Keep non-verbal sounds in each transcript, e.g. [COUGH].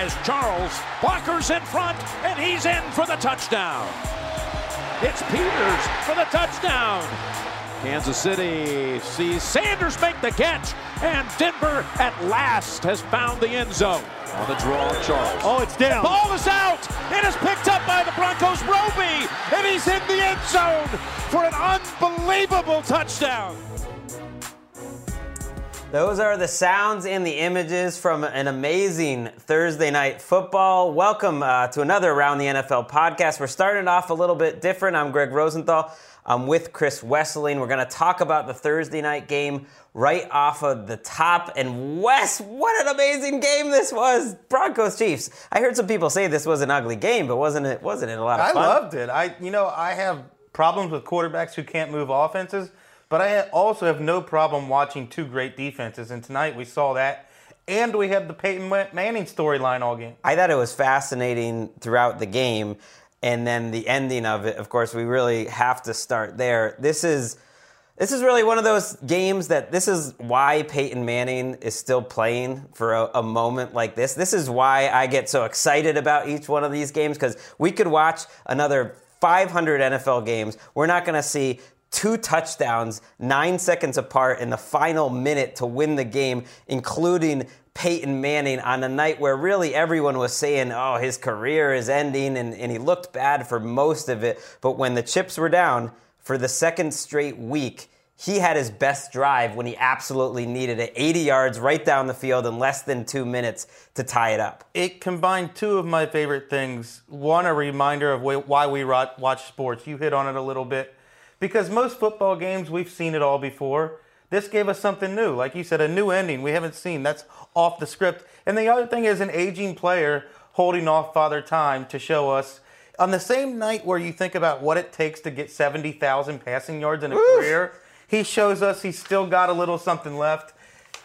As Charles blockers in front, and he's in for the touchdown. It's Peters for the touchdown. Kansas City sees Sanders make the catch, and Denver at last has found the end zone. On the draw, Charles. Oh, it's down. Ball is out. It is picked up by the Broncos' Roby, and he's in the end zone for an unbelievable touchdown. Those are the sounds and the images from an amazing Thursday night football. Welcome uh, to another Around the NFL podcast. We're starting off a little bit different. I'm Greg Rosenthal. I'm with Chris Wesseling. We're going to talk about the Thursday night game right off of the top. And Wes, what an amazing game this was! Broncos Chiefs. I heard some people say this was an ugly game, but wasn't it? Wasn't it a lot of fun? I loved it. I, you know, I have problems with quarterbacks who can't move offenses, but I also have no problem watching two great defenses. And tonight we saw that, and we had the Peyton Manning storyline all game. I thought it was fascinating throughout the game. And then the ending of it, of course, we really have to start there. This is this is really one of those games that this is why Peyton Manning is still playing for a, a moment like this. This is why I get so excited about each one of these games because we could watch another 500 NFL games. We're not going to see two touchdowns nine seconds apart in the final minute to win the game, including Peyton Manning on a night where really everyone was saying, oh, his career is ending, and, and he looked bad for most of it. But when the chips were down for the second straight week, he had his best drive when he absolutely needed it 80 yards right down the field in less than two minutes to tie it up. It combined two of my favorite things. One, a reminder of why we watch sports. You hit on it a little bit. Because most football games, we've seen it all before. This gave us something new. Like you said, a new ending we haven't seen. That's off the script. And the other thing is an aging player holding off Father Time to show us on the same night where you think about what it takes to get 70,000 passing yards in a career, he shows us he's still got a little something left.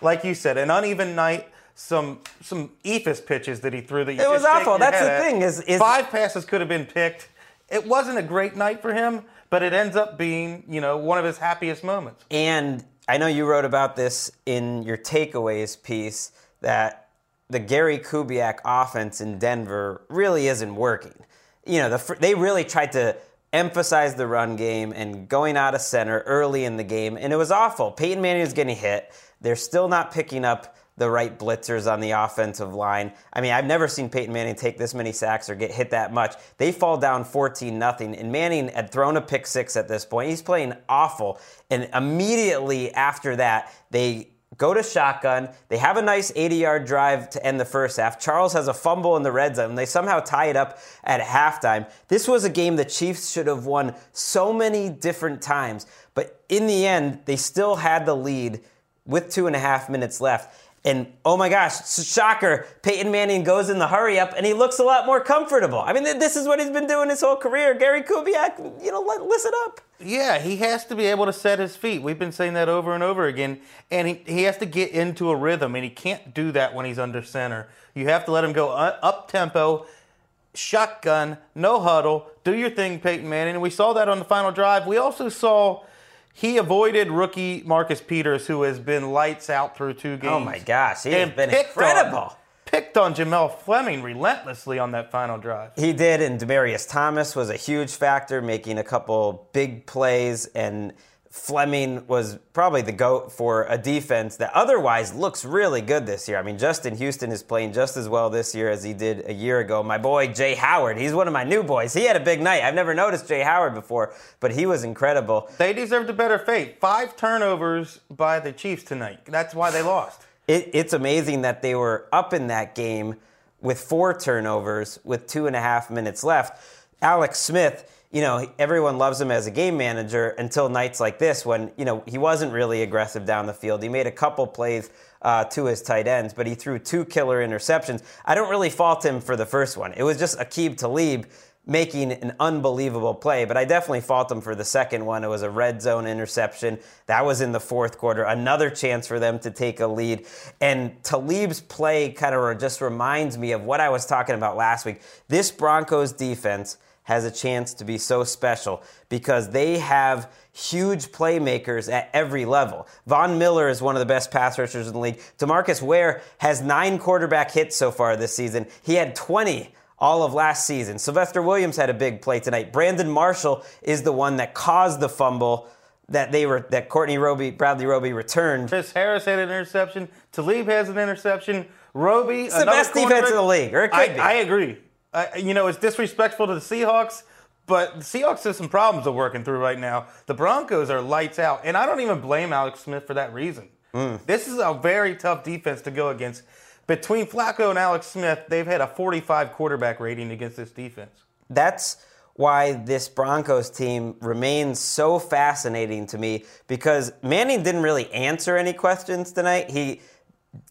Like you said, an uneven night, some some eephus pitches that he threw that you It was awful. That's the at. thing is- is- five passes could have been picked. It wasn't a great night for him, but it ends up being, you know, one of his happiest moments. And I know you wrote about this in your takeaways piece that the Gary Kubiak offense in Denver really isn't working. You know, the, they really tried to emphasize the run game and going out of center early in the game, and it was awful. Peyton Manning was getting hit. They're still not picking up the right blitzers on the offensive line. I mean, I've never seen Peyton Manning take this many sacks or get hit that much. They fall down 14 nothing, and Manning had thrown a pick six at this point. He's playing awful, and immediately after that, they go to shotgun. They have a nice 80 yard drive to end the first half. Charles has a fumble in the red zone. They somehow tie it up at halftime. This was a game the Chiefs should have won so many different times, but in the end, they still had the lead with two and a half minutes left. And oh my gosh, shocker, Peyton Manning goes in the hurry up and he looks a lot more comfortable. I mean, this is what he's been doing his whole career. Gary Kubiak, you know, listen up. Yeah, he has to be able to set his feet. We've been saying that over and over again. And he, he has to get into a rhythm, and he can't do that when he's under center. You have to let him go up tempo, shotgun, no huddle, do your thing, Peyton Manning. And we saw that on the final drive. We also saw he avoided rookie Marcus Peters, who has been lights out through two oh games. Oh my gosh, he has been incredible. On, picked on Jamell Fleming relentlessly on that final drive. He did, and Demaryius Thomas was a huge factor, making a couple big plays and Fleming was probably the GOAT for a defense that otherwise looks really good this year. I mean, Justin Houston is playing just as well this year as he did a year ago. My boy, Jaye Howard, he's one of my new boys. He had a big night. I've never noticed Jaye Howard before, but he was incredible. They deserved a better fate. Five turnovers by the Chiefs tonight. That's why they lost. It, it's amazing that they were up in that game with four turnovers with two and a half minutes left. Alex Smith you know, everyone loves him as a game manager until nights like this when, you know, he wasn't really aggressive down the field. He made a couple plays uh, to his tight ends, but he threw two killer interceptions. I don't really fault him for the first one. It was just Aqib Talib making an unbelievable play, but I definitely fault him for the second one. It was a red zone interception. That was in the fourth quarter. Another chance for them to take a lead. And Talib's play kind of just reminds me of what I was talking about last week. This Broncos defense has a chance to be so special because they have huge playmakers at every level. Von Miller is one of the best pass rushers in the league. Demarcus Ware has nine quarterback hits so far this season. He had 20 all of last season. Sylvester Williams had a big play tonight. Brandon Marshall is the one that caused the fumble that they were that Courtney Roby, Bradley Roby returned. Chris Harris had an interception. Talib has an interception. Roby, it's the best defense in the league, or it could I, be. I agree. Uh, you know, it's disrespectful to the Seahawks, but the Seahawks have some problems they're working through right now. The Broncos are lights out, and I don't even blame Alex Smith for that reason. Mm. This is a very tough defense to go against. Between Flacco and Alex Smith, they've had a 45 quarterback rating against this defense. That's why this Broncos team remains so fascinating to me because Manning didn't really answer any questions tonight. He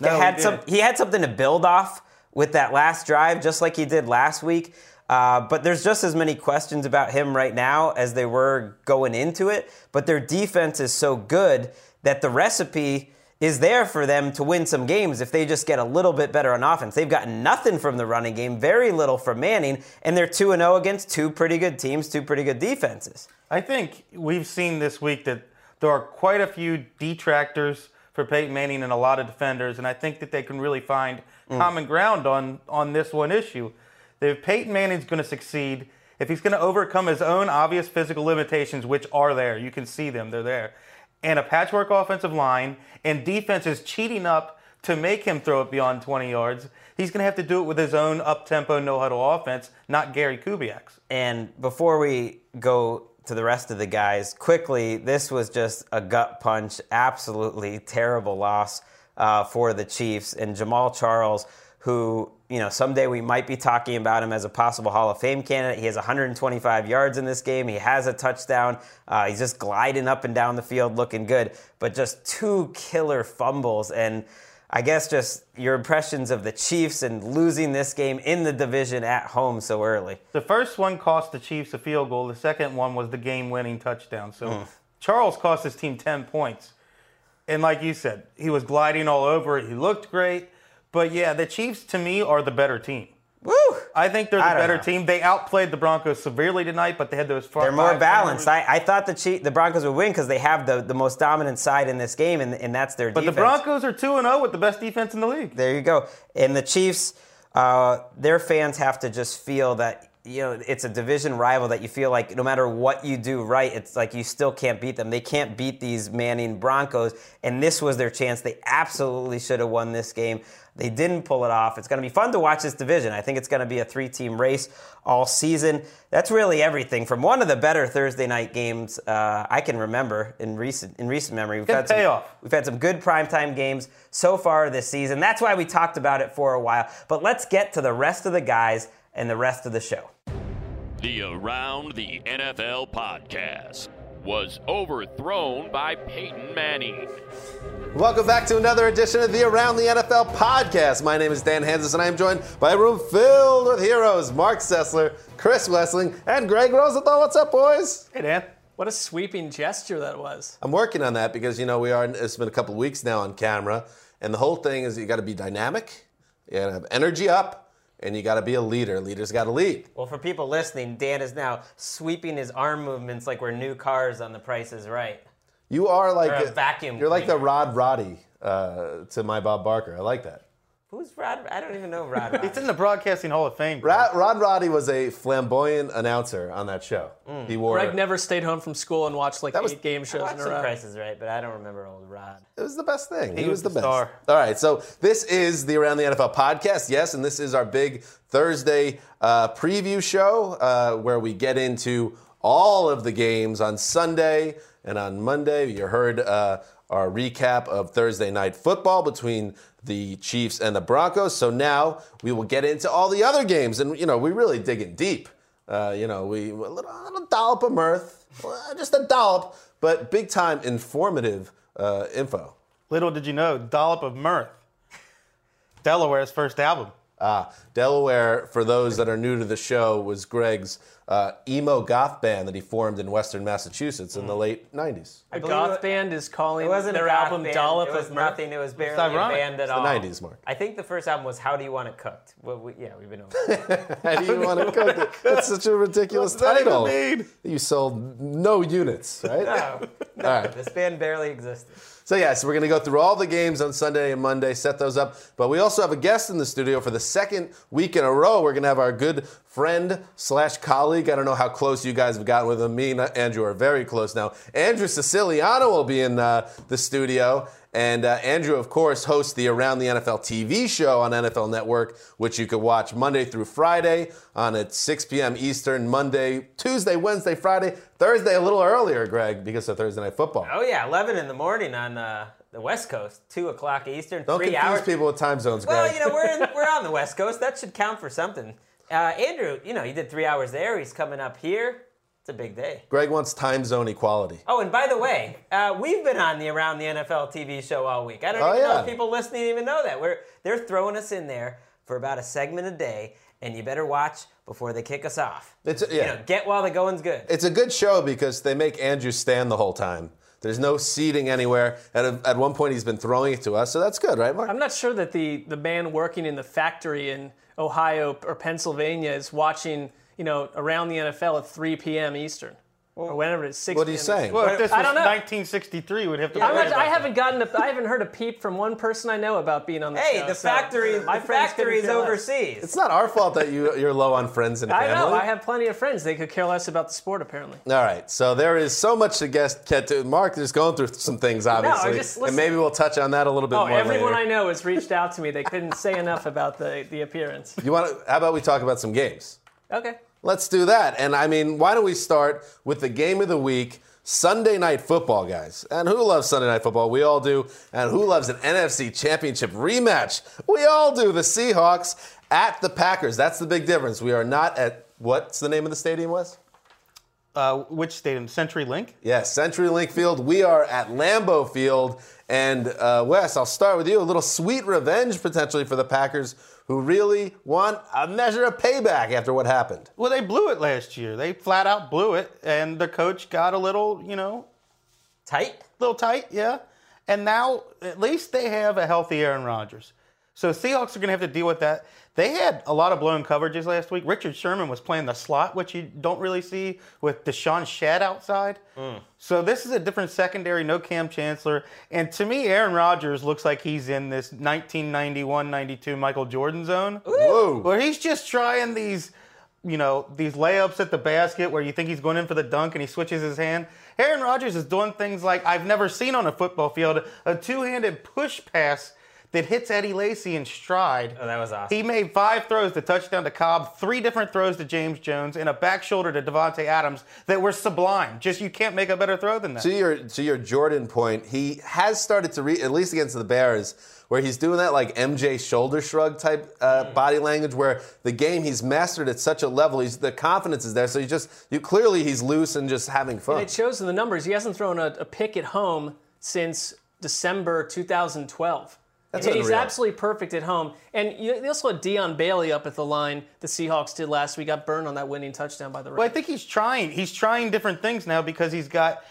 no, had he some he had something to build off with that last drive, just like he did last week. Uh, but there's just as many questions about him right now as they were going into it. But their defense is so good that the recipe is there for them to win some games if they just get a little bit better on offense. They've gotten nothing from the running game, very little from Manning, and they're 2 0 against two pretty good teams, two pretty good defenses. I think we've seen this week that there are quite a few detractors for Peyton Manning and a lot of defenders, and I think that they can really find mm. common ground on, on this one issue. If Peyton Manning's going to succeed, if he's going to overcome his own obvious physical limitations, which are there, you can see them, they're there, and a patchwork offensive line, and defense is cheating up to make him throw it beyond 20 yards, he's going to have to do it with his own up tempo, no huddle offense, not Gary Kubiak's. And before we go to the rest of the guys, quickly, this was just a gut punch, absolutely terrible loss uh, for the Chiefs. And Jamaal Charles, who, you know, someday we might be talking about him as a possible Hall of Fame candidate. He has 125 yards in this game. He has a touchdown. Uh, he's just gliding up and down the field looking good, but just two killer fumbles. And I guess just your impressions of the Chiefs and losing this game in the division at home so early. The first one cost the Chiefs a field goal. The second one was the game winning touchdown. So mm. Charles cost his team 10 points. And like you said, he was gliding all over it. He looked great. But yeah, the Chiefs to me are the better team. Woo! I think they're the better know. team. They outplayed the Broncos severely tonight, but they had those. They're more balanced. I, I, thought the Chief, the Broncos would win because they have the, the most dominant side in this game, and, and that's their. But defense. the Broncos are two and zero oh with the best defense in the league. There you go. And the Chiefs, uh, their fans have to just feel that you know, it's a division rival that you feel like no matter what you do right, it's like you still can't beat them. They can't beat these Manning Broncos, and this was their chance. They absolutely should have won this game. They didn't pull it off. It's going to be fun to watch this division. I think it's going to be a three team race all season. That's really everything from one of the better Thursday night games uh, I can remember in recent in recent memory. We've good had payoff. Some, we've had some good primetime games so far this season. That's why we talked about it for a while. But let's get to the rest of the guys and the rest of the show. The Around the NFL podcast. Was overthrown by Peyton Manning. Welcome back to another edition of the Around the NFL podcast. My name is Dan Hanzus, and I am joined by a room filled with heroes Mark Sessler, Chris Wesseling, and Greg Rosenthal. What's up, boys? Hey, Dan. What a sweeping gesture that was. I'm working on that because, you know, we are, it's been a couple of weeks now on camera, and the whole thing is you got to be dynamic, you got to have energy up, and you got to be a leader. Leaders got to lead. Well, for people listening, Dan is now sweeping his arm movements like we're new cars on The Price is Right. You are like Or a vacuum You're like the. Rod Roddy uh, to my Bob Barker. I like that. Who's Rod? I don't even know Rod. Roddy. It's in the Broadcasting Hall of Fame. Rod, Rod Roddy was a flamboyant announcer on that show. He wore Greg never stayed home from school and watched like That was- eight game shows watched in a some row. Price is Right, but I don't remember old Rod. It was the best thing. He, He was, was the the best. star. All right, so this is the Around the NFL podcast, yes, and this is our big Thursday uh, preview show uh, where we get into all of the games on Sunday and on Monday. You heard uh, our recap of Thursday night football between the Chiefs and the Broncos. So now we will get into all the other games, and you know we really digging deep. Uh, you know, we a little, a little dollop of mirth, uh, just a dollop, but big time informative uh, info. Little did you know, Dollop of Mirth. Delaware's first album. Ah, Delaware, for those that are new to the show, was Greg's uh, emo goth band that he formed in Western Massachusetts in the late 90s. A goth band is calling It wasn't their a goth album band. Dollop It was of Mirth. nothing. It was barely a ironic. band at It's the all. 90s, Mark. I think the first album was How Do You Want It Cooked? Well, we, yeah, we've been over. that. [LAUGHS] How do you want to cook it? [LAUGHS] That's such a ridiculous What's that even title. mean? You sold no units, right? no, no, All right. this band barely existed. So yeah, so we're gonna go through all the games on Sunday and Monday, set those up. But we also have a guest in the studio for the second week in a row. We're gonna have our good friend slash colleague. I don't know how close you guys have gotten with him. Me and Andrew are very close now. Andrew Siciliano will be in uh, the studio. And uh, Andrew, of course, hosts the Around the NFL TV show on NFL Network, which you can watch Monday through Friday on at 6 p.m. Eastern, Monday, Tuesday, Wednesday, Friday, Thursday a little earlier, Greg, because of Thursday Night Football. Oh yeah, 11 in the morning on uh, the West Coast, two o'clock Eastern, Don't three confuse hours. people with time zones, Greg. Well, you know we're in, [LAUGHS] we're on the West Coast. That should count for something. Uh, Andrew, you know he did three hours there. He's coming up here. It's a big day. Greg wants time zone equality. Oh, and by the way, uh, we've been on the Around the NFL TV show all week. I don't Oh, even know if people listening even know that. We're they're throwing us in there for about a segment a day, and you better watch before they kick us off. It's You yeah. know, get while the going's good. It's a good show because they make Andrew stand the whole time. There's no seating anywhere. At, a, at one point, he's been throwing it to us, so that's good, right, Mark? I'm not sure that the, the man working in the factory in Ohio or Pennsylvania is watching, you know, around the NFL at 3 p.m. Eastern. or whenever it's 6 What are you p.m. saying? Well, if this was I don't know. 1963, we'd have to. I'm worry not, about I that. haven't gotten a, I haven't heard a peep from one person I know about being on the Hey, show. the so factory, my the friends factory's overseas. It's not our fault that you, you're low on friends and I family. know. I have plenty of friends. They could care less about the sport, apparently. All right, so there is so much to guess. Get to. Mark is going through some things, obviously, just and maybe we'll touch on that a little bit Oh, more everyone later. I know has reached out to me. They couldn't say enough about the, the appearance. You want to? How about we talk about some games? Okay. Let's do that. And I mean, why don't we start with the game of the week? Sunday night football, guys. And who loves Sunday night football? We all do. And who loves an NFC championship rematch? We all do. The Seahawks at the Packers. That's the big difference. We are not at what's the name of the stadium, Wes? Uh, which stadium? Century Link. Yes, Century Link Field. We are at Lambeau Field. And uh, Wes, I'll start with you. A little sweet revenge potentially for the Packers, who really want a measure of payback after what happened. Well, they blew it last year. They flat out blew it, and the coach got a little, you know, tight. A little tight, yeah. And now at least they have a healthy Aaron Rodgers. So Seahawks are going to have to deal with that. They had a lot of blown coverages last week. Richard Sherman was playing the slot, which you don't really see with DeShawn Shead outside. Mm. So this is a different secondary, no Kam Chancellor. And to me, Aaron Rodgers looks like he's in this 1991-92 Michael Jordan zone. Whoa. Where he's just trying these, you know, these layups at the basket where you think he's going in for the dunk and he switches his hand. Aaron Rodgers is doing things like I've never seen on a football field, a two-handed push pass that hits Eddie Lacy in stride. Oh, that was awesome. He made five throws to touchdown to Cobb, three different throws to James Jones, and a back shoulder to Davante Adams that were sublime. Just you can't make a better throw than that. To your to your Jordan point, he has started to read at least against the Bears, where he's doing that like MJ shoulder shrug type uh, body language, where the game he's mastered at such a level, he's the confidence is there. So he just you clearly he's loose and just having fun. And it shows in the numbers. He hasn't thrown a, a pick at home since December 2012. That's he's unreal. absolutely perfect at home. And you they also had Dion Bailey up at the line. The Seahawks did last week. Got burned on that winning touchdown by the Rams. Well, I think he's trying. He's trying different things now because he's got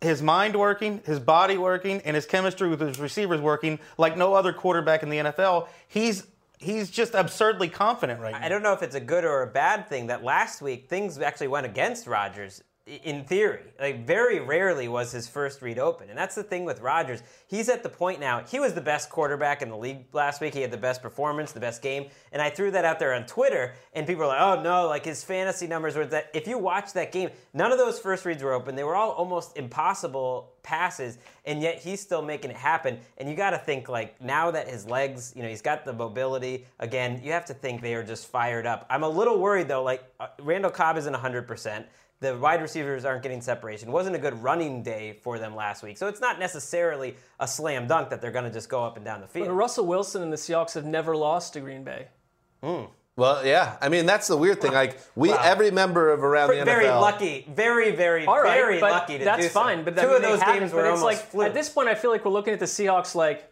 his mind working, his body working, and his chemistry with his receivers working like no other quarterback in the NFL. He's he's just absurdly confident right now. I don't know if it's a good or a bad thing that last week things actually went against Rodgers. In theory, like very rarely was his first read open, and that's the thing with Rodgers. He's at the point now. He was the best quarterback in the league last week. He had the best performance, the best game, and I threw that out there on Twitter, and people were like, "Oh no!" Like his fantasy numbers were that. If you watch that game, none of those first reads were open. They were all almost impossible passes, and yet he's still making it happen. And you got to think like now that his legs, you know, he's got the mobility again. You have to think they are just fired up. I'm a little worried though. Like uh, Randall Cobb isn't 100. Percent the wide receivers aren't getting separation. It wasn't a good running day for them last week. So it's not necessarily a slam dunk that they're going to just go up and down the But field. Russell Wilson and the Seahawks have never lost to Green Bay. Hmm. well, yeah, I mean that's the weird thing. Like we, Wow. every member of around the NFL, very lucky, very, very, All right, very lucky to that's do so. fine. But two of those games were almost like fluke. at this point, I feel like we're looking at the Seahawks like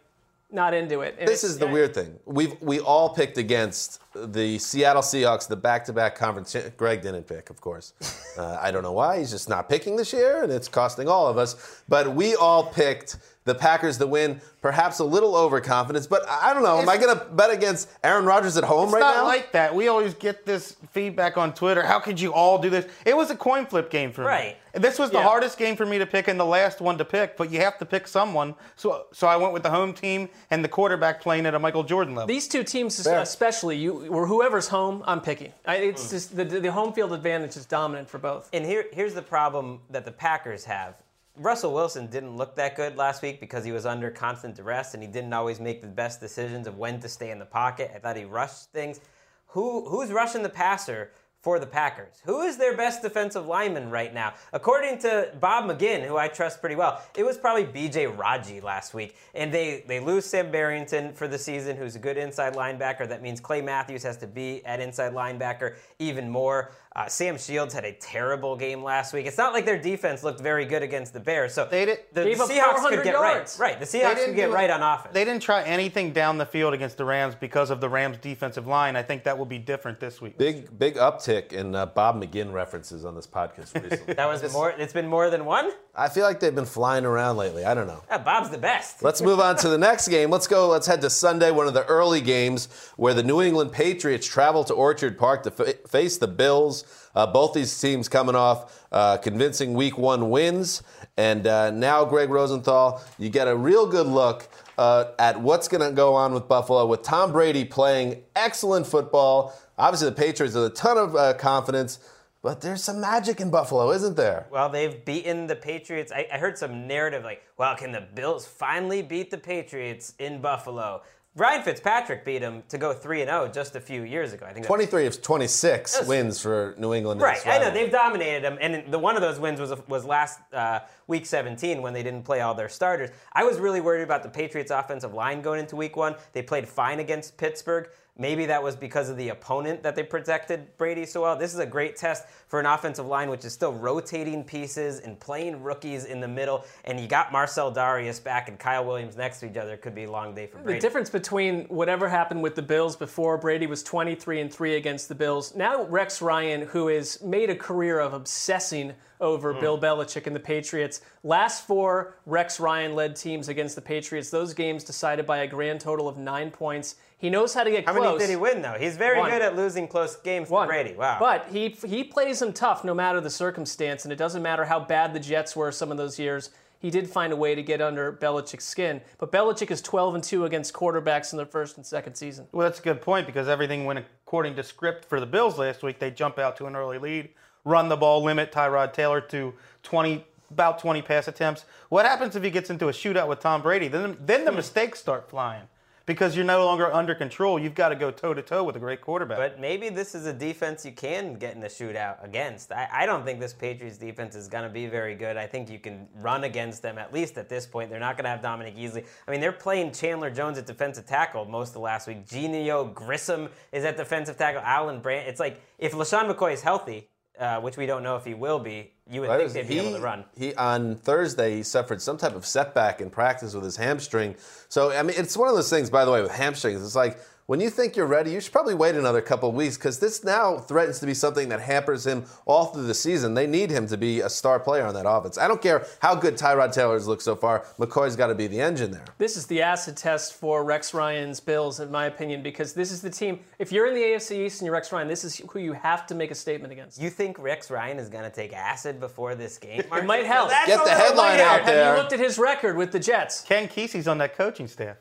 not into it. And This is the weird thing. We've we all picked against the Seattle Seahawks, the back-to-back conference. Greg didn't pick, of course. [LAUGHS] Uh, I don't know why. He's just not picking this year, and it's costing all of us. But we all picked the Packers to win, perhaps a little overconfidence. But I I don't know. Am I going to bet against Aaron Rodgers at home It's right not like that. We always get this feedback on Twitter. How could you all do this? It was a coin flip game for me. Right. This was the Yeah. hardest game for me to pick and the last one to pick, but you have to pick someone. So so I went with the home team and the quarterback playing at a Michael Jordan level. These two teams, Fair. especially, you or whoever's home, I'm picking. I, it's just the, the home field advantage is dominant for both. And here, here's the problem that the Packers have. Russell Wilson didn't look that good last week because he was under constant duress and he didn't always make the best decisions of when to stay in the pocket. I thought he rushed things. Who who's rushing the passer for the Packers? Who is their best defensive lineman right now? According to Bob McGinn, who I trust pretty well, it was probably BJ Raji last week. And they they lose Sam Barrington for the season, who's a good inside linebacker. That means Clay Matthews has to be at inside linebacker even more. Uh, Sam Shields had a terrible game last week. It's not like their defense looked very good against the Bears. So They did- the, the Seahawks could get yards. right. Right. The Seahawks could get do- right on offense. They didn't try anything down the field against the Rams because of the Rams' defensive line. I think that will be different this week. Big big uptick in uh, Bob McGinn references on this podcast recently. [LAUGHS] that was more. It's been more than one. I feel like they've been flying around lately. I don't know. Yeah, Bob's the best. Let's move on to the next game. Let's go. Let's head to Sunday, one of the early games where the New England Patriots travel to Orchard Park to fa- face the Bills. Uh, both these teams coming off uh, convincing Week One wins, and uh, now Greg Rosenthal, you get a real good look uh, at what's going to go on with Buffalo with Tom Brady playing excellent football. Obviously, the Patriots have a ton of uh, confidence, but there's some magic in Buffalo, isn't there? Well, they've beaten the Patriots. I, I heard some narrative like, well, can the Bills finally beat the Patriots in Buffalo? Ryan Fitzpatrick beat them to go 3 0 just a few years ago. I think 23 of 26 Yes. wins for New England. Right, I know they've dominated them, and the one of those wins was was last uh, week 17 when they didn't play all their starters. I was really worried about the Patriots' offensive line going into week one. They played fine against Pittsburgh. Maybe that was because of the opponent that they protected Brady so well. This is a great test for an offensive line which is still rotating pieces and playing rookies in the middle. And you got Marcell Dareus back and Kyle Williams next to each other. Could be a long day for Brady. The difference between whatever happened with the Bills before Brady was 23 and 3 against the Bills. Now Rex Ryan, who has made a career of obsessing over mm. Bill Belichick and the Patriots. Last four Rex Ryan led teams against the Patriots, those games decided by a grand total of 9 points. He knows how to get close. How close. many did he win though? He's very One. good at losing close games to One. Brady. Wow. But he he plays them tough no matter the circumstance, and it doesn't matter how bad the Jets were some of those years. He did find a way to get under Belichick's skin. But Belichick is 12 and 2 against quarterbacks in their first and second season. Well, that's a good point because everything went according to script for the Bills last week. They jump out to an early lead, run the ball, limit Tyrod Taylor to 20, about 20 pass attempts. What happens if he gets into a shootout with Tom Brady? Then, then the hmm. mistakes start flying because you're no longer under control. You've got to go toe to toe with a great quarterback. But maybe this is a defense you can get in a shootout against. I, I don't think this Patriots defense is going to be very good. I think you can run against them at least at this point. They're not going to have Dominic Easley. I mean, they're playing Chandler Jones at defensive tackle most of last week. Geneo Grissom is at defensive tackle. Allen Brandt. It's like if LeSean McCoy is healthy, uh, which we don't know if he will be, you would think they'd be able to run. He on Thursday he suffered some type of setback in practice with his hamstring. So I mean, it's one of those things. By the way, with hamstrings, it's like when you think you're ready, you should probably wait another couple of weeks because this now threatens to be something that hampers him all through the season. They need him to be a star player on that offense. I don't care how good Tyrod Taylor's looked so far. McCoy's got to be the engine there. This is the acid test for Rex Ryan's Bills, in my opinion, because this is the team. If you're in the AFC East and you're Rex Ryan, this is who you have to make a statement against. You think Rex Ryan is going to take acid before this game? It might help. That's Get the headline out help. there. Have you looked at his record with the Jets? Ken Kesey's on that coaching staff.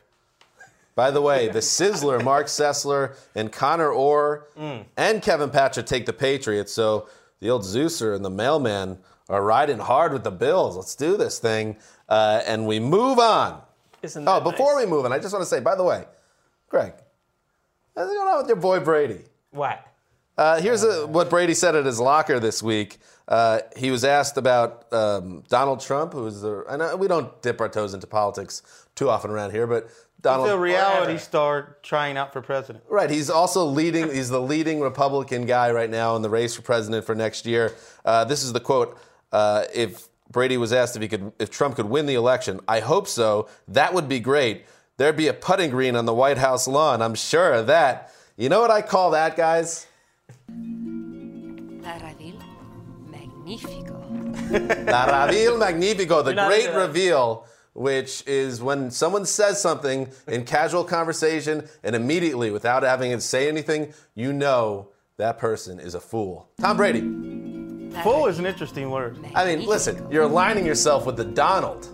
By the way, the [LAUGHS] Sizzler, Mark Sessler, and Connor Orr and Kevin Patrick take the Patriots. So the old Zeuser and the mailman are riding hard with the Bills. Let's do this thing. Uh, and we move on. Isn't Oh, before nice? we move on, I just want to say, by the way, Greg, what's going on with your boy Brady? What? Uh, here's a, what Brady said at his locker this week. Uh, he was asked about um, Donald Trump, who is the. And uh, we don't dip our toes into politics too often around here, but Donald. He's a reality Forever. star trying out for president. Right. He's also leading. He's the leading Republican guy right now in the race for president for next year. Uh, this is the quote. Uh, if Brady was asked if he could, if Trump could win the election, I hope so. That would be great. There'd be a putting green on the White House lawn. I'm sure of that. You know what I call that, guys? Taradil magnífico. La Reveal [LAUGHS] Magnifico, the great into that. reveal, which is when someone says something in casual conversation and immediately, without having to say anything, you know that person is a fool. Tom Brady. Fool is an interesting word. I mean, listen, you're aligning yourself with the Donald.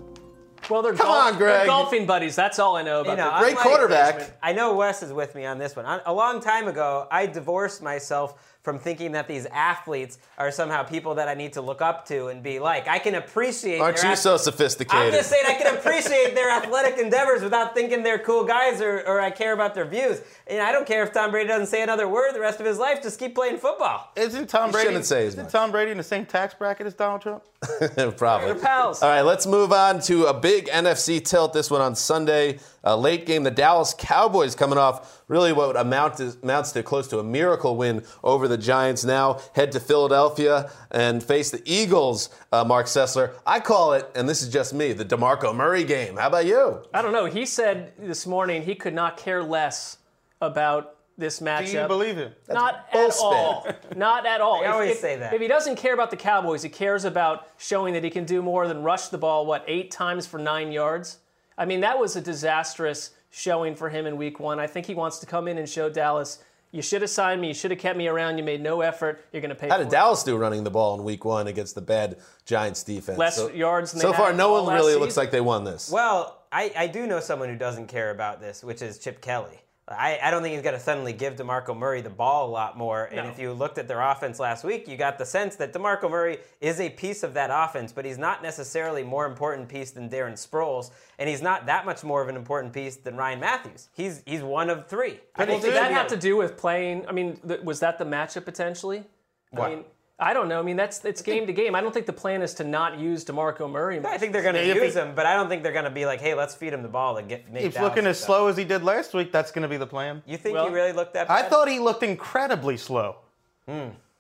Well, they're, Come golf- on, they're Greg. golfing buddies. That's all I know about You know, them. Great unlike- quarterback. I know Wes is with me on this one. I- A long time ago, I divorced myself from thinking that these athletes are somehow people that I need to look up to and be like. I can appreciate. Aren't their you ath- so I'm sophisticated? just saying I can appreciate their athletic endeavors without thinking they're cool guys or, or I care about their views. And I don't care if Tom Brady doesn't say another word the rest of his life. Just keep playing football. Isn't Tom Brady? shouldn't say as isn't much. Tom Brady in the same tax bracket as Donald Trump? [LAUGHS] Probably. They're pals. All right, let's move on to a big NFC tilt. This one on Sunday, a late game. The Dallas Cowboys coming off really what amount to, amounts to close to a miracle win over the Giants. Now head to Philadelphia and face the Eagles. Uh, Mark Sessler. I call it, and this is just me, the Demarco Murray game. How about you? I don't know. He said this morning he could not care less about this matchup. Do you believe him? Not bull at all. Not at all. [LAUGHS] They If- always if, say that. If he doesn't care about the Cowboys, he cares about showing that he can do more than rush the ball, what, eight times for nine yards? I mean, that was a disastrous showing for him in week one. I think he wants to come in and show Dallas, you should have signed me, you should have kept me around, you made no effort, you're going to pay How for did it. Dallas do running the ball in Week One against the bad Giants defense? Less yards than they so far, no one last really looks like they won this. Well, I, I do know someone who doesn't care about this, which is Chip Kelly. I, I don't think he's going to suddenly give DeMarco Murray the ball a lot more. And No. if you looked at their offense last week, you got the sense that DeMarco Murray is a piece of that offense, but he's not necessarily more important piece than Darren Sproles, and he's not that much more of an important piece than Ryan Mathews. He's he's one of three. I Well, think did that have to do with playing? I mean, th- was that the matchup potentially? What? I mean, I don't know. I mean, that's it's game to game. I don't think the plan is to not use Demarco Murray. I think they're going to use him, but I don't think they're going to be like, "Hey, let's feed him the ball and get." Make He's Dallas looking as successful." slow as he did last week. That's going to be the plan. You think Well, he really looked that I thought he looked incredibly slow.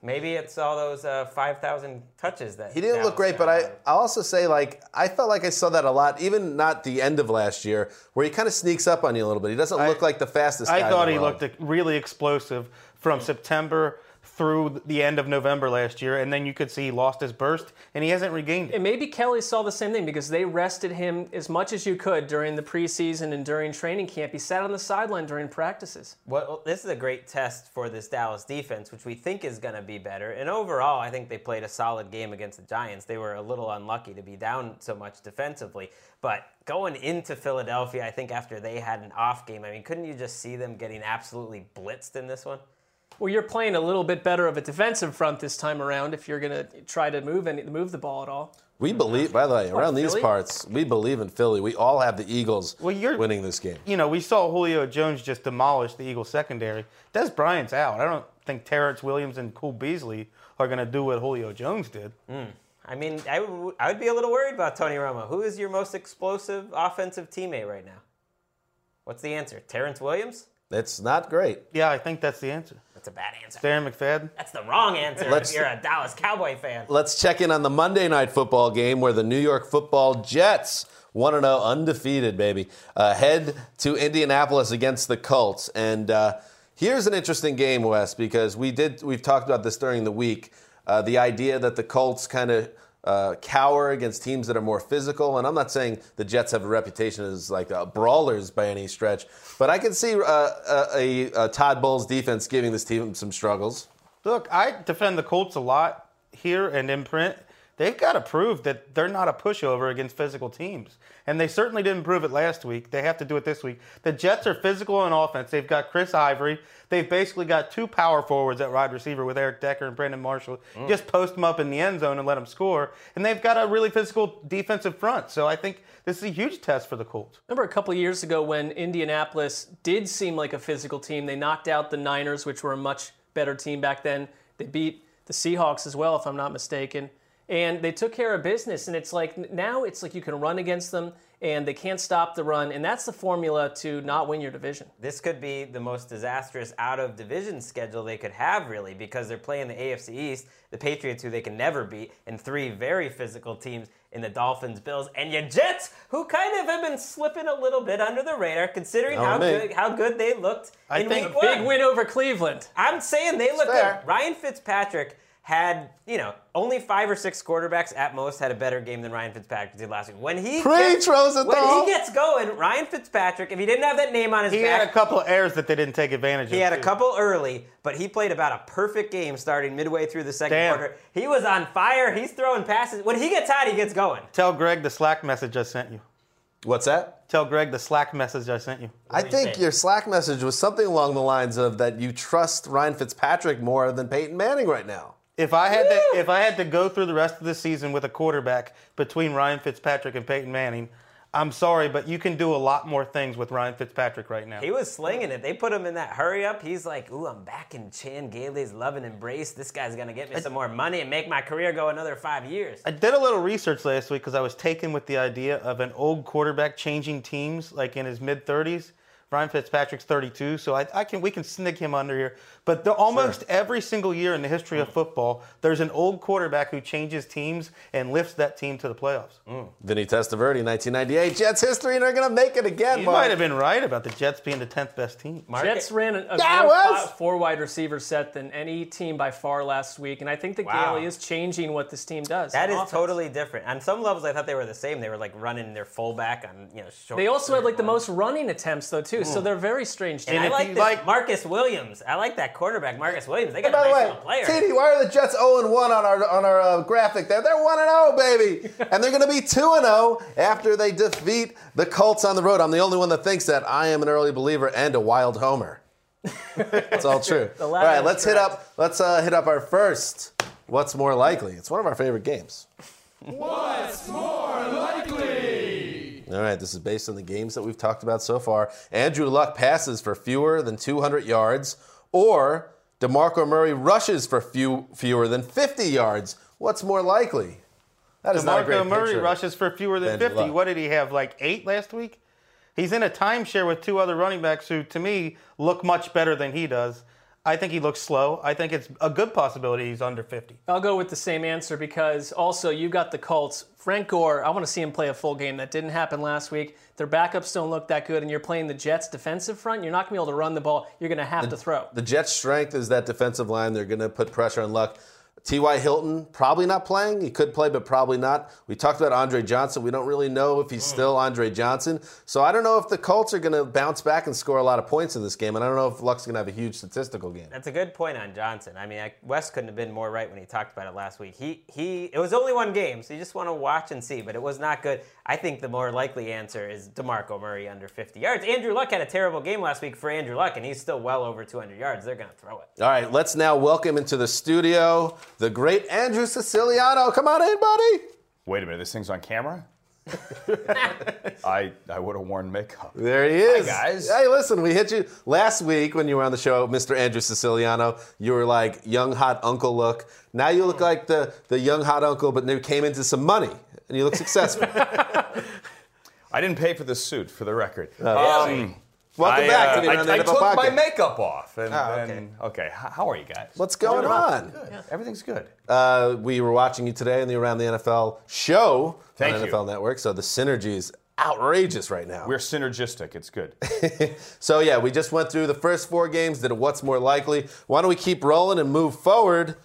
Maybe it's all those uh, 5,000 touches that He didn't look great, but I. I also say like I felt like I saw that a lot, even not the end of last year, where he kind of sneaks up on you a little bit. He doesn't look like the fastest. guy I in thought the he world. looked really explosive from September through the end of November last year, and then you could see he lost his burst, and he hasn't regained it. And maybe Kelly saw the same thing because they rested him as much as you could during the preseason and during training camp. He sat on the sideline during practices. Well, this is a great test for this Dallas defense, which we think is going to be better. And overall, I think they played a solid game against the Giants. They were a little unlucky to be down so much defensively. But going into Philadelphia, I think after they had an off game, I mean, couldn't you just see them getting absolutely blitzed in this one? Well, you're playing a little bit better of a defensive front this time around if you're going to try to move any, move the ball at all. We mm-hmm. believe, by the way, oh, around these Philly? parts, we believe in Philly. We all have the Eagles Well, you're- winning this game. You know, we saw Julio Jones just demolish the Eagles secondary. Dez Bryant's out. I don't think Terrance Williams and Cole Beasley are going to do what Julio Jones did. Mm. I mean, I would, be a little worried about Tony Romo. Who is your most explosive offensive teammate right now? What's the answer? Terrance Williams? It's not great. Yeah, I think that's the answer. That's a bad answer. Darren McFadden. That's the wrong answer Let's- if you're a Dallas Cowboy fan. Let's check in on the Monday night football game where the New York football Jets, 1 0, undefeated, baby, uh, head to Indianapolis against the Colts. And uh, here's an interesting game, Wes, because we did, we've talked about this during the week. Uh, the idea that the Colts kind of uh, cower against teams that are more physical. And I'm not saying the Jets have a reputation as like uh, brawlers by any stretch, but I can see uh, a, a, a Todd Bowles defense giving this team some struggles. Look, I defend the Colts a lot here and in print. They've got to prove that they're not a pushover against physical teams. And they certainly didn't prove it last week. They have to do it this week. The Jets are physical on offense. They've got Chris Ivory. They've basically got two power forwards at wide receiver with Eric Decker and Brandon Marshall. Mm. Just post them up in the end zone and let them score. And they've got a really physical defensive front. So I think this is a huge test for the Colts. Remember a couple years ago when Indianapolis did seem like a physical team? They knocked out the Niners, which were a much better team back then. They beat the Seahawks as well, if I'm not mistaken. And they took care of business. And it's like now it's like you can run against them and they can't stop the run. And that's the formula to not win your division. This could be the most disastrous out of division schedule they could have, really, because they're playing the AFC East, the Patriots, who they can never beat, and three very physical teams in the Dolphins, Bills, and your Jets, who kind of have been slipping a little bit under the radar, considering how me. good how good they looked I in think week a one. Big win over Cleveland. I'm saying they look fair. good. Ryan Fitzpatrick had, you know, only five or six quarterbacks at most had a better game than Ryan Fitzpatrick did last week. When he Preach, gets, Rosenthal. when he gets going, Ryan Fitzpatrick, if he didn't have that name on his He back, had a couple of errors that they didn't take advantage of. he had a couple early, but he played about a perfect game starting midway through the second Damn. quarter. He was on fire. He's throwing passes. When he gets hot, he gets going. Tell Greg the Slack message I sent you. What's that? Tell Greg the Slack message I sent you. I you think say? your Slack message was something along the lines of that you trust Ryan Fitzpatrick more than Peyton Manning right now. If I had to, if I had to go through the rest of the season with a quarterback between Ryan Fitzpatrick and Peyton Manning, I'm sorry, but you can do a lot more things with Ryan Fitzpatrick right now. He was slinging it. They put him in that hurry up. He's like, ooh, I'm back in Chan Gailey's love and embrace. This guy's going to get me some more money and make my career go another five years. I did a little research last week because I was taken with the idea of an old quarterback changing teams, like in his mid 30s. Ryan Fitzpatrick's 32, so I, I can we can sneak him under here. But the, almost every single year in the history of football, there's an old quarterback who changes teams and lifts that team to the playoffs. Mm. Vinny Testaverde, 1998, Jets history, and they're going to make it again. You Mark. might have been right about the Jets being the 10th best team. Jets ran a, a Yeah, more four wide receiver set than any team by far last week, and I think the Wow. Gailey is changing what this team does. That is offense. totally different. On some levels, I thought they were the same. They were like running their fullback on, you know, short. They also had like the most running attempts though too, so they're very strange team. And I if like you this like- Marcus Williams. I like that quarterback, Marcus Williams. They got By a the nice way, little player. TD, why are the Jets 0 and 1 on our on our uh, graphic there? They're 1 and 0, baby. [LAUGHS] and they're going to be 2 and 0 after they defeat the Colts on the road. I'm the only one that thinks that I am an early believer and a wild homer. It's all true. [LAUGHS] all latter right, is let's hit correct. up let's uh, hit up our first what's more likely. It's one of our favorite games. All right, this is based on the games that we've talked about so far. Andrew Luck passes for fewer than 200 yards, or DeMarco Murray rushes for few, fewer than 50 yards. What's more likely? That is not a great DeMarco Murray picture. rushes for fewer than Andrew 50. Luck. What did he have, like eight last week? He's in a timeshare with two other running backs who, to me, look much better than he does. I think he looks slow. I think it's a good possibility he's under 50. I'll go with the same answer because also you got the Colts. Frank Gore, I want to see him play a full game. That didn't happen last week. Their backups don't look that good, and you're playing the Jets' defensive front. You're not going to be able to run the ball. You're going to have to throw. The Jets' strength is that defensive line. They're going to put pressure on Luck. T.Y. Hilton probably not playing. He could play, but probably not. We talked about Andre Johnson. We don't really know if he's hmm. still Andre Johnson. So I don't know if the Colts are going to bounce back and score a lot of points in this game. And I don't know if Luck's going to have a huge statistical game. That's a good point on Johnson. I mean, I, Wes couldn't have been more right when he talked about it last week. He he. It was only one game, so you just want to watch and see. But it was not good. I think the more likely answer is Demarco Murray under 50 yards. Andrew Luck had a terrible game last week for Andrew Luck, and he's still well over 200 yards. They're going to throw it. All right, let's now welcome into the studio the great Andrew Siciliano. Come on in, buddy. Wait a minute, this thing's on camera? [LAUGHS] I I would have worn makeup. There he is. Hi, guys. Hey, listen, we hit you last week when you were on the show, Mr. Andrew Siciliano. You were like young hot uncle look. Now you look like the, the young hot uncle, but you came into some money and you look successful. [LAUGHS] I didn't pay for this suit, for the record. really? Um, Welcome I, back uh, to the I, Around the I NFL took my makeup off. And, Oh, okay. and- okay. How are you guys? What's going on? Good. Everything's good. Uh, we were watching you today in the Around the NFL show Thank on you. NFL Network, so the synergy is outrageous right now. We're synergistic. It's good. [LAUGHS] So yeah, we just went through the first four games, did a what's more likely. Why don't we keep rolling and move forward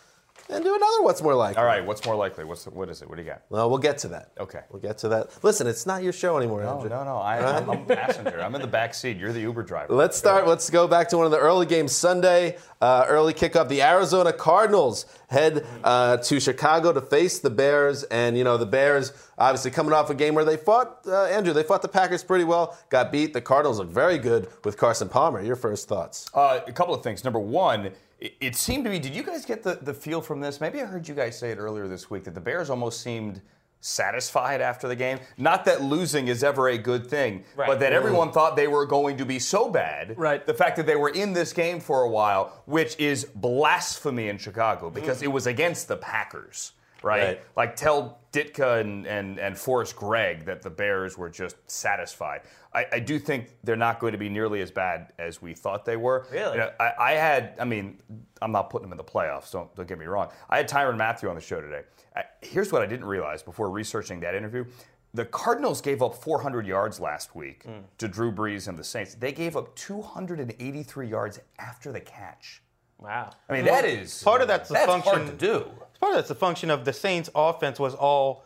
and do another what's more likely? All right. What's more likely? What's what is it? What do you got? Well, we'll get to that. Okay. We'll get to that. Listen, it's not your show anymore, No, Andrew. no, no. I, I'm, I'm a passenger. I'm in the back seat. You're the Uber driver. Let's start. Let's go back to one of the early games Sunday. Uh, early kickoff. The Arizona Cardinals head uh, to Chicago to face the Bears, and you know the Bears obviously coming off a game where they fought uh, Andrew. They fought the Packers pretty well. Got beat. The Cardinals look very good with Carson Palmer. Your first thoughts? Uh, a couple of things. Number one, it, it seemed to me, did you guys get the, the feel from this? Maybe I heard you guys say it earlier this week that the Bears almost seemed satisfied after the game. Not that losing is ever a good thing, Right. but that everyone mm. thought they were going to be so bad. Right. The fact that they were in this game for a while, which is blasphemy in Chicago because mm. it was against the Packers. Right? Right. Like tell Ditka and, and, and Forrest Gregg that the Bears were just satisfied. I, I do think they're not going to be nearly as bad as we thought they were. Really? You know, I, I had, I mean, I'm not putting them in the playoffs, don't, don't get me wrong. I had Tyrann Mathieu on the show today. I, here's what I didn't realize before researching that interview. The Cardinals gave up 400 yards last week hmm. to Drew Brees and the Saints. They gave up 283 yards after the catch. Wow. I mean, that is Part of that's a that's function- hard to do. Part of that's the function of the Saints' offense was all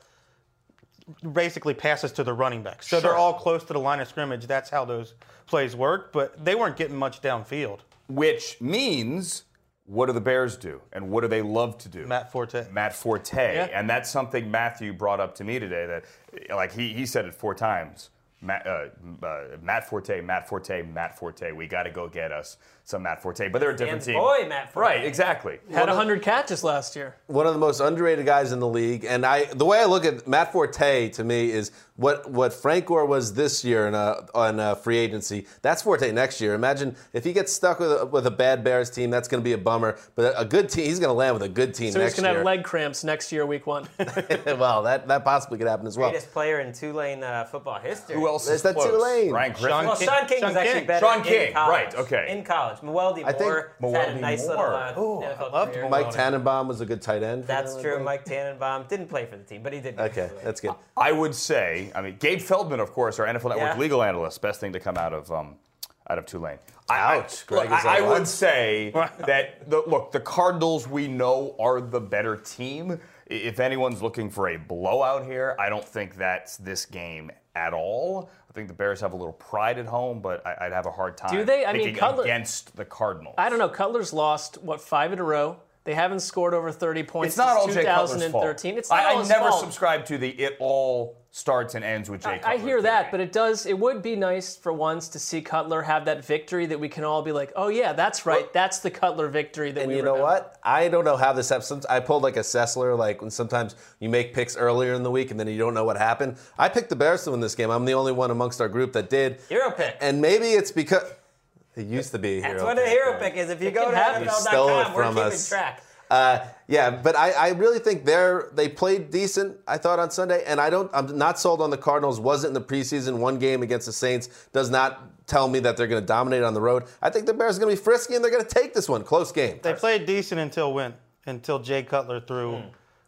basically passes to the running backs. So Sure. they're all close to the line of scrimmage. That's how those plays work. But they weren't getting much downfield. Which means, what do the Bears do? And what do they love to do? Matt Forte. Matt Forte. And that's something Mathieu brought up to me today that, like, he, he said it four times. Matt, uh, uh, Matt Forte, Matt Forte, Matt Forte. We got to go get us some Matt Forte. But they're a different Dan's team. boy, Matt Forte. Right, exactly. Had 100 catches last year. one of the most underrated guys in the league. And I, the way I look at Matt Forte to me is what what Frank Gore was this year in a, on a free agency. That's Forte next year. Imagine if he gets stuck with a, with a bad Bears team, that's going to be a bummer. But a good team, he's going to land with a good team So he's next going to year. have leg cramps next year, week one. [LAUGHS] well, that that possibly could happen as well. Greatest player in Tulane uh, football history. Who else There's is that close? Tulane. Ryan Griffin. Shaun Well, King- Shaun King Shaun was actually King. better Shaun in King, college. right, okay. In college. Mewelde I think Moore has had a Mewelde nice Moore. little uh, Ooh, NFL loved career. Mike Tannenbaum was a good tight end. for That's them, I true. think. Mike Tannenbaum didn't play for the team, but he did. Okay, that's good. I would say, I mean, Gabe Feldman, of course, our NFL Network Yeah. legal analyst, best thing to come out of um, out of Tulane. I- Ouch, I, look, Greg is I, I would what? say [LAUGHS] that the, look, the Cardinals we know are the better team. I- If anyone's looking for a blowout here, I don't think that's this game at all. I think the Bears have a little pride at home, but I, I'd have a hard time Do they? I mean, Cutler- against the Cardinals. I don't know. Cutler's lost, what, five in a row? They haven't scored over 30 points It's not all since Jay Cutler's fault. 2013. It's not I, I never fault. subscribe to the it all starts and ends with Jay I, Cutler. I hear that, but it does. It would be nice for once to see Cutler have that victory that we can all be like, "Oh yeah, that's right. that's the Cutler victory that And we you know what? I don't know how this happens. I pulled like a Sessler, like when sometimes you make picks earlier in the week and then you don't know what happened. I picked the Bears to win this game. I'm the only one amongst our group that did. Hero pick. And maybe it's because it used to be a That's hero what a pick, hero yeah. pick is. If you It go to happen. You NFL.com, we're keeping us. track. Uh, yeah, but I, I really think they're they played decent. I thought on Sunday, and I don't. I'm not sold on the Cardinals. Wasn't in the preseason. One game against the Saints does not tell me that they're going to dominate on the road. I think the Bears are going to be frisky and they're going to take this one. Close game. They played decent until when? Until Jay Cutler threw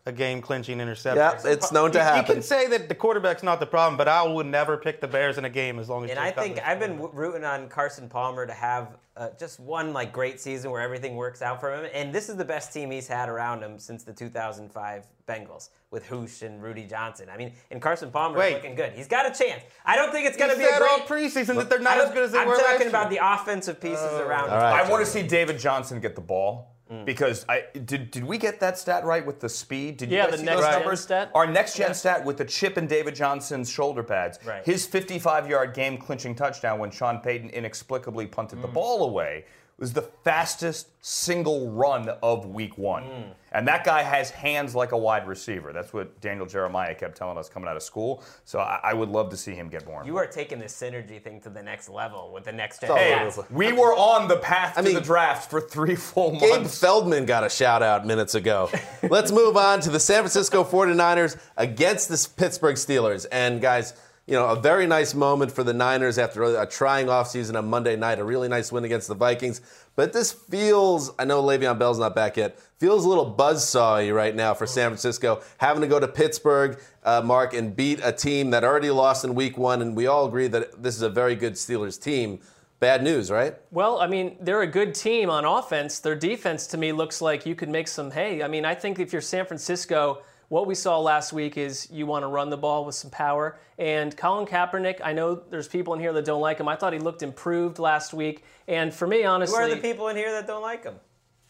a game clinching interception. Yeah, it's known to happen. You can say that the quarterback's not the problem, but I would never pick the Bears in a game as long as And Jay I think I've been w- rooting on Carson Palmer to have uh, just one like great season where everything works out for him. And this is the best team he's had around him since the 2005 Bengals with Housh and Rudi Johnson. I mean, and Carson Palmer Wait. is looking good. He's got a chance. I don't think it's going to You be a said great. all preseason that they're not as good as they I'm were last talking year. about the offensive pieces around him. I want to see David Johnson get the ball. Mm. Because I did, did we get that stat right with the speed? Did you Yeah, guys the see next those numbers? stat. Our next gen stat with the chip in David Johnson's shoulder pads. Right. His 55 yard game clinching touchdown when Sean Payton inexplicably punted the mm. ball away was the fastest single run of week one. Mm. And that guy has hands like a wide receiver. That's what Daniel Jeremiah kept telling us coming out of school. So I, I would love to see him get more. You are taking the synergy thing to the next level with the next gen. Hey, over the place. we were on the path I to mean, the draft for three full months. Gabe. Feldman got a shout out minutes ago. [LAUGHS] Let's move on to the San Francisco 49ers against the Pittsburgh Steelers. And guys, you know, a very nice moment for the Niners after a trying offseason on Monday night, a really nice win against the Vikings. But this feels, I know Le'Veon Bell's not back yet, feels a little buzzsawy right now for San Francisco, having to go to Pittsburgh, uh, Mark, and beat a team that already lost in week one. And we all agree that this is a very good Steelers team. Bad news, right? Well, I mean, they're a good team on offense. Their defense, to me, looks like you could make some hay. I mean, I think if you're San Francisco, what we saw last week is you want to run the ball with some power. And Colin Kaepernick, I know there's people in here that don't like him. I thought he looked improved last week. And for me, honestly, Who are the people in here that don't like him?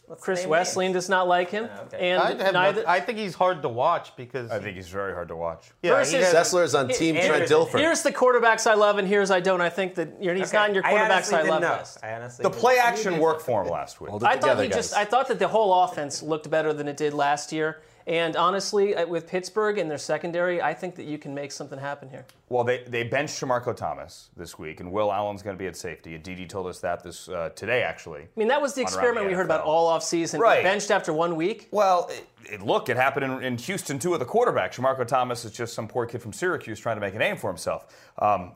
Let's Chris name Wesseling does not like him. Ah, okay. And I, neither. no- I think he's hard to watch because I think he's very hard to watch. yeah, Versus- he has- Sessler's on Team Trent Dilfer. Here's the quarterbacks I love, and here's I don't. I think that you're, he's Okay. not in your I quarterbacks honestly I, love know. list. I honestly The play action worked for him last week. I thought together, he just. I thought that the whole offense looked better than it did last year. And honestly, uh, with Pittsburgh and their secondary, I think that you can make something happen here. Well, they, they benched Shamarko Thomas this week, and Will Allen's going to be at safety. And Didi told us that this uh, today, actually. I mean, that was the experiment the we heard about all offseason. Right. Benched after one week. Well, it, it, look, it happened in, in Houston too with the quarterback. Shamarko Thomas is just some poor kid from Syracuse trying to make a name for himself. Um,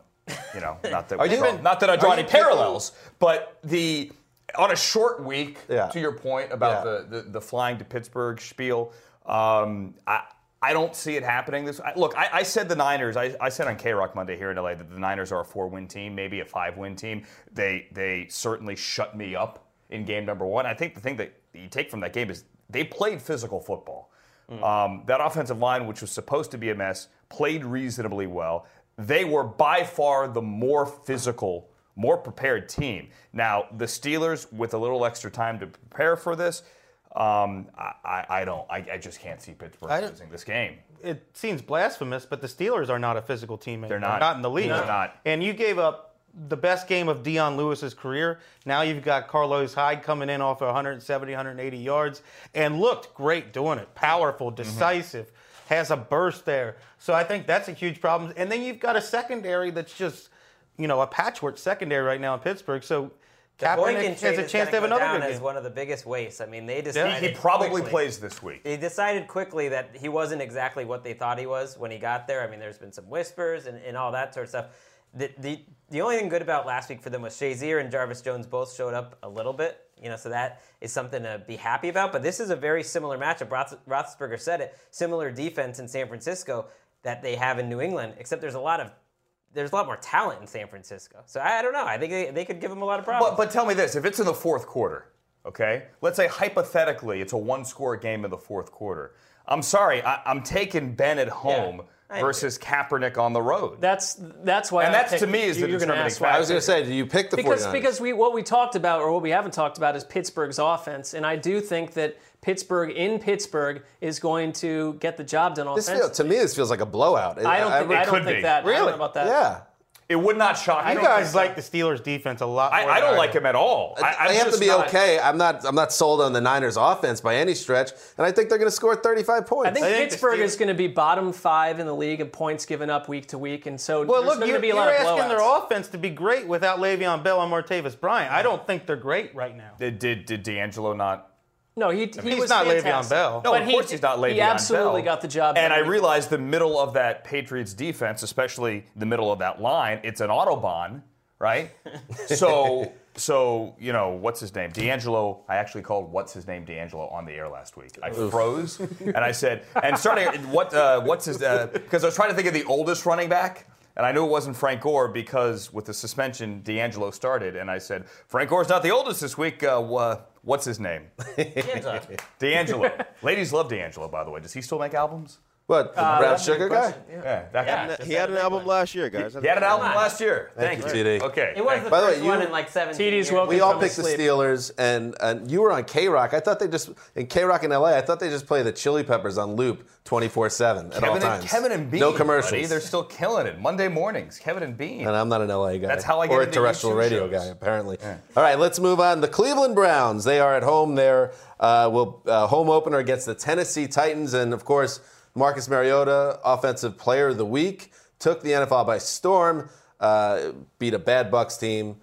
you know, [LAUGHS] not that Are you- well, not that I draw are any you picking- parallels, but the on a short week, Yeah. to your point about Yeah. the, the the flying to Pittsburgh spiel, um, I. I don't see it happening. This I, look, I, I said the Niners. I, I said on KROQ Monday here in LA that the Niners are a four-win team, maybe a five-win team. They they certainly shut me up in game number one. I think the thing that you take from that game is they played physical football. Um, that offensive line, which was supposed to be a mess, played reasonably well. They were by far the more physical, more prepared team. Now, the Steelers, with a little extra time to prepare for this, um, I, I, don't. I, I just can't see Pittsburgh losing this game. it seems blasphemous, but the Steelers are not a physical team. They're not. Not in the league. They're not. And you gave up the best game of Dion Lewis's career. Now you've got Carlos Hyde coming in off of 170, 180 yards and looked great doing it. Powerful, Mm-hmm. decisive, has a burst there. So I think that's a huge problem. And then you've got a secondary that's just, you know, a patchwork secondary right now in Pittsburgh. So Kaepernick Boykin has trade a is chance to have go another down good as game. one of the biggest wastes. I mean, they He, decided he probably quickly- plays this week. They decided quickly that he wasn't exactly what they thought he was when he got there. I mean, there's been some whispers and, and all that sort of stuff. The, the, the only thing good about last week for them was Shazier and Jarvis Jones both showed up a little bit, you know, so that is something to be happy about. But this is a very similar matchup. Roth, Roethlisberger said it, similar defense in San Francisco that they have in New England, except there's a lot of there's a lot more talent in San Francisco. So I, I don't know. I think they, they could give him a lot of problems. But, but tell me this: if it's in the fourth quarter, okay, let's say hypothetically it's a one-score game in the fourth quarter. I'm sorry, I, I'm taking Ben at home I agree. versus Kaepernick on the road. That's that's why. And I that's, to me, is the you're determining why. factor. I was going to say, do you pick the because 49ers? because we what we talked about or what we haven't talked about is Pittsburgh's offense, and I do think that Pittsburgh in Pittsburgh is going to get the job done this offensively. feels, to me, this feels like a blowout. I don't think, I It don't could think be. that. I don't Really? know about that. Yeah. It would not shock me. you guys like the Steelers defense a lot. I, more I than don't like him at all. I, they have to be not- okay. I'm not. I'm not sold on the Niners' offense by any stretch, and I think they're going to score 35 points. I think, I think Pittsburgh Steelers- is going to be bottom five in the league in points given up week to week, and so Well, there's look, you're, to be a you're lot of asking blowouts. their offense to be great without Le'Veon Bell and Martavis Bryant. I don't think they're great right now. Did, did, did D'Angelo not? No, he, he He's was not Le'Veon fantastic. Bell. No, But of he- course he's not Le'Veon Bell. He absolutely Bell. got the job. And I week to week. realized the middle of that Patriots defense, especially the middle of that line, it's an autobahn, right? [LAUGHS] so, so you know, what's his name? D'Angelo. I actually called what's his name D'Angelo on the air last week. I froze [LAUGHS] and I said, and starting what uh, what's his because I was trying to think of the oldest running back. And I knew it wasn't Frank Gore because with the suspension, D'Angelo started. And I said, Frank Gore's not the oldest this week. Uh, what's his name? [LAUGHS] D'Angelo. Ladies love D'Angelo, by the way. Does he still make albums? What, the Uh, brown that's a good sugar guy? Yeah. Yeah, that Yeah. guy. He had an album last year, guys. He had an album last year. Thank Thank, you, you. TD. Okay. It was thank the By the way, first one you- in like 17 TD's years. woke We all picked the. Steelers, and, and you were on KROQ. I thought they just in KROQ in LA. I thought they just play the Chili Peppers on loop twenty four seven at all times. and, Kevin and Bean. No commercials. buddy. They're still killing it. Monday mornings, Kevin and Bean. and I'm not an LA guy. That's how I get or a terrestrial YouTube radio shows. guy, apparently. All right, let's move on. The Cleveland Browns. They are at home. They're uh, will uh, home opener against the Tennessee Titans, and of course, Marcus Mariota, Offensive Player of the Week, took the NFL by storm. Uh, beat a bad Bucks team.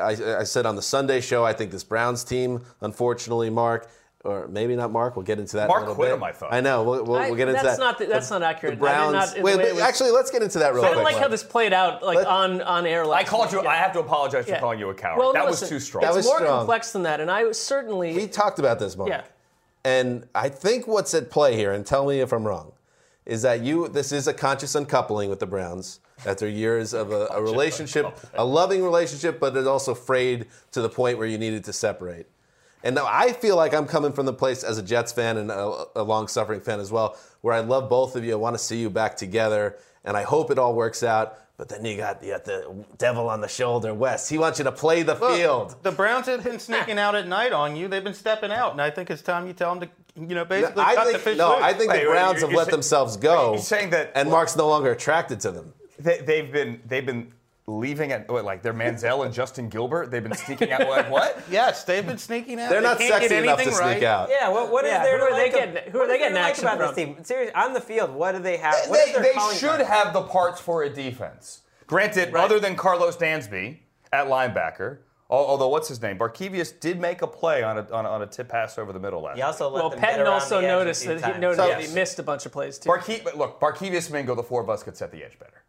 I, I said on the Sunday show, I think this Browns team, unfortunately, Mark. Or maybe not Mark. We'll get into that. Mark in a little quit bit. him, I thought. I know. We'll, we'll, I- we'll get into that's that. not the- that's not accurate. The Browns. not- the wait, way but it was- actually, let's get into that real I quick. I don't like how this played out like Let- on on air. I Last called you. week. I have to apologize for Yeah. calling you a coward. Well, that listen, was too strong. That It's was more strong. complex than that, and I certainly We talked about this, Mark. yeah. And I think what's at play here, and tell me if I'm wrong, is that you this is a conscious uncoupling with the Browns after years of a, a relationship, a loving relationship, but it's also frayed to the point where you needed to separate. And now I feel like I'm coming from the place as a Jets fan and a, a long-suffering fan as well, where I love both of you. I want to see you back together, and I hope it all works out. But then you got, you got the devil on the shoulder, Wes. He wants you to play the Look, field. The Browns have been [LAUGHS] sneaking out at night on you. They've been stepping out, and I think it's time you tell them to, you know, basically I cut the think, fish no, loose. I think Wait, the Browns you're- have let say- themselves go. You're saying that- and Mark's no longer attracted to them. They, they've been they've been leaving at what, like they're Manziel and Justin Gilbert. They've been sneaking out like what? [LAUGHS] yes, they've been sneaking out. They're They not sexy enough to anything sneak right. out. Yeah, what, what is Yeah, there who to are they like getting- who are they getting to like action about from? this team? Seriously, on the field, what do they have? What is They, they should card? have the parts for a defense. Granted, other than Karlos Dansby at linebacker, although what's his name, Barkevious did make a play on a, on a, on a tip pass over the middle last. He also let Well, them get Pettin around also the noticed few that he noticed So- that he missed a bunch of plays too. Barke- look, Barkevious Mingo, the four of us could set the edge better.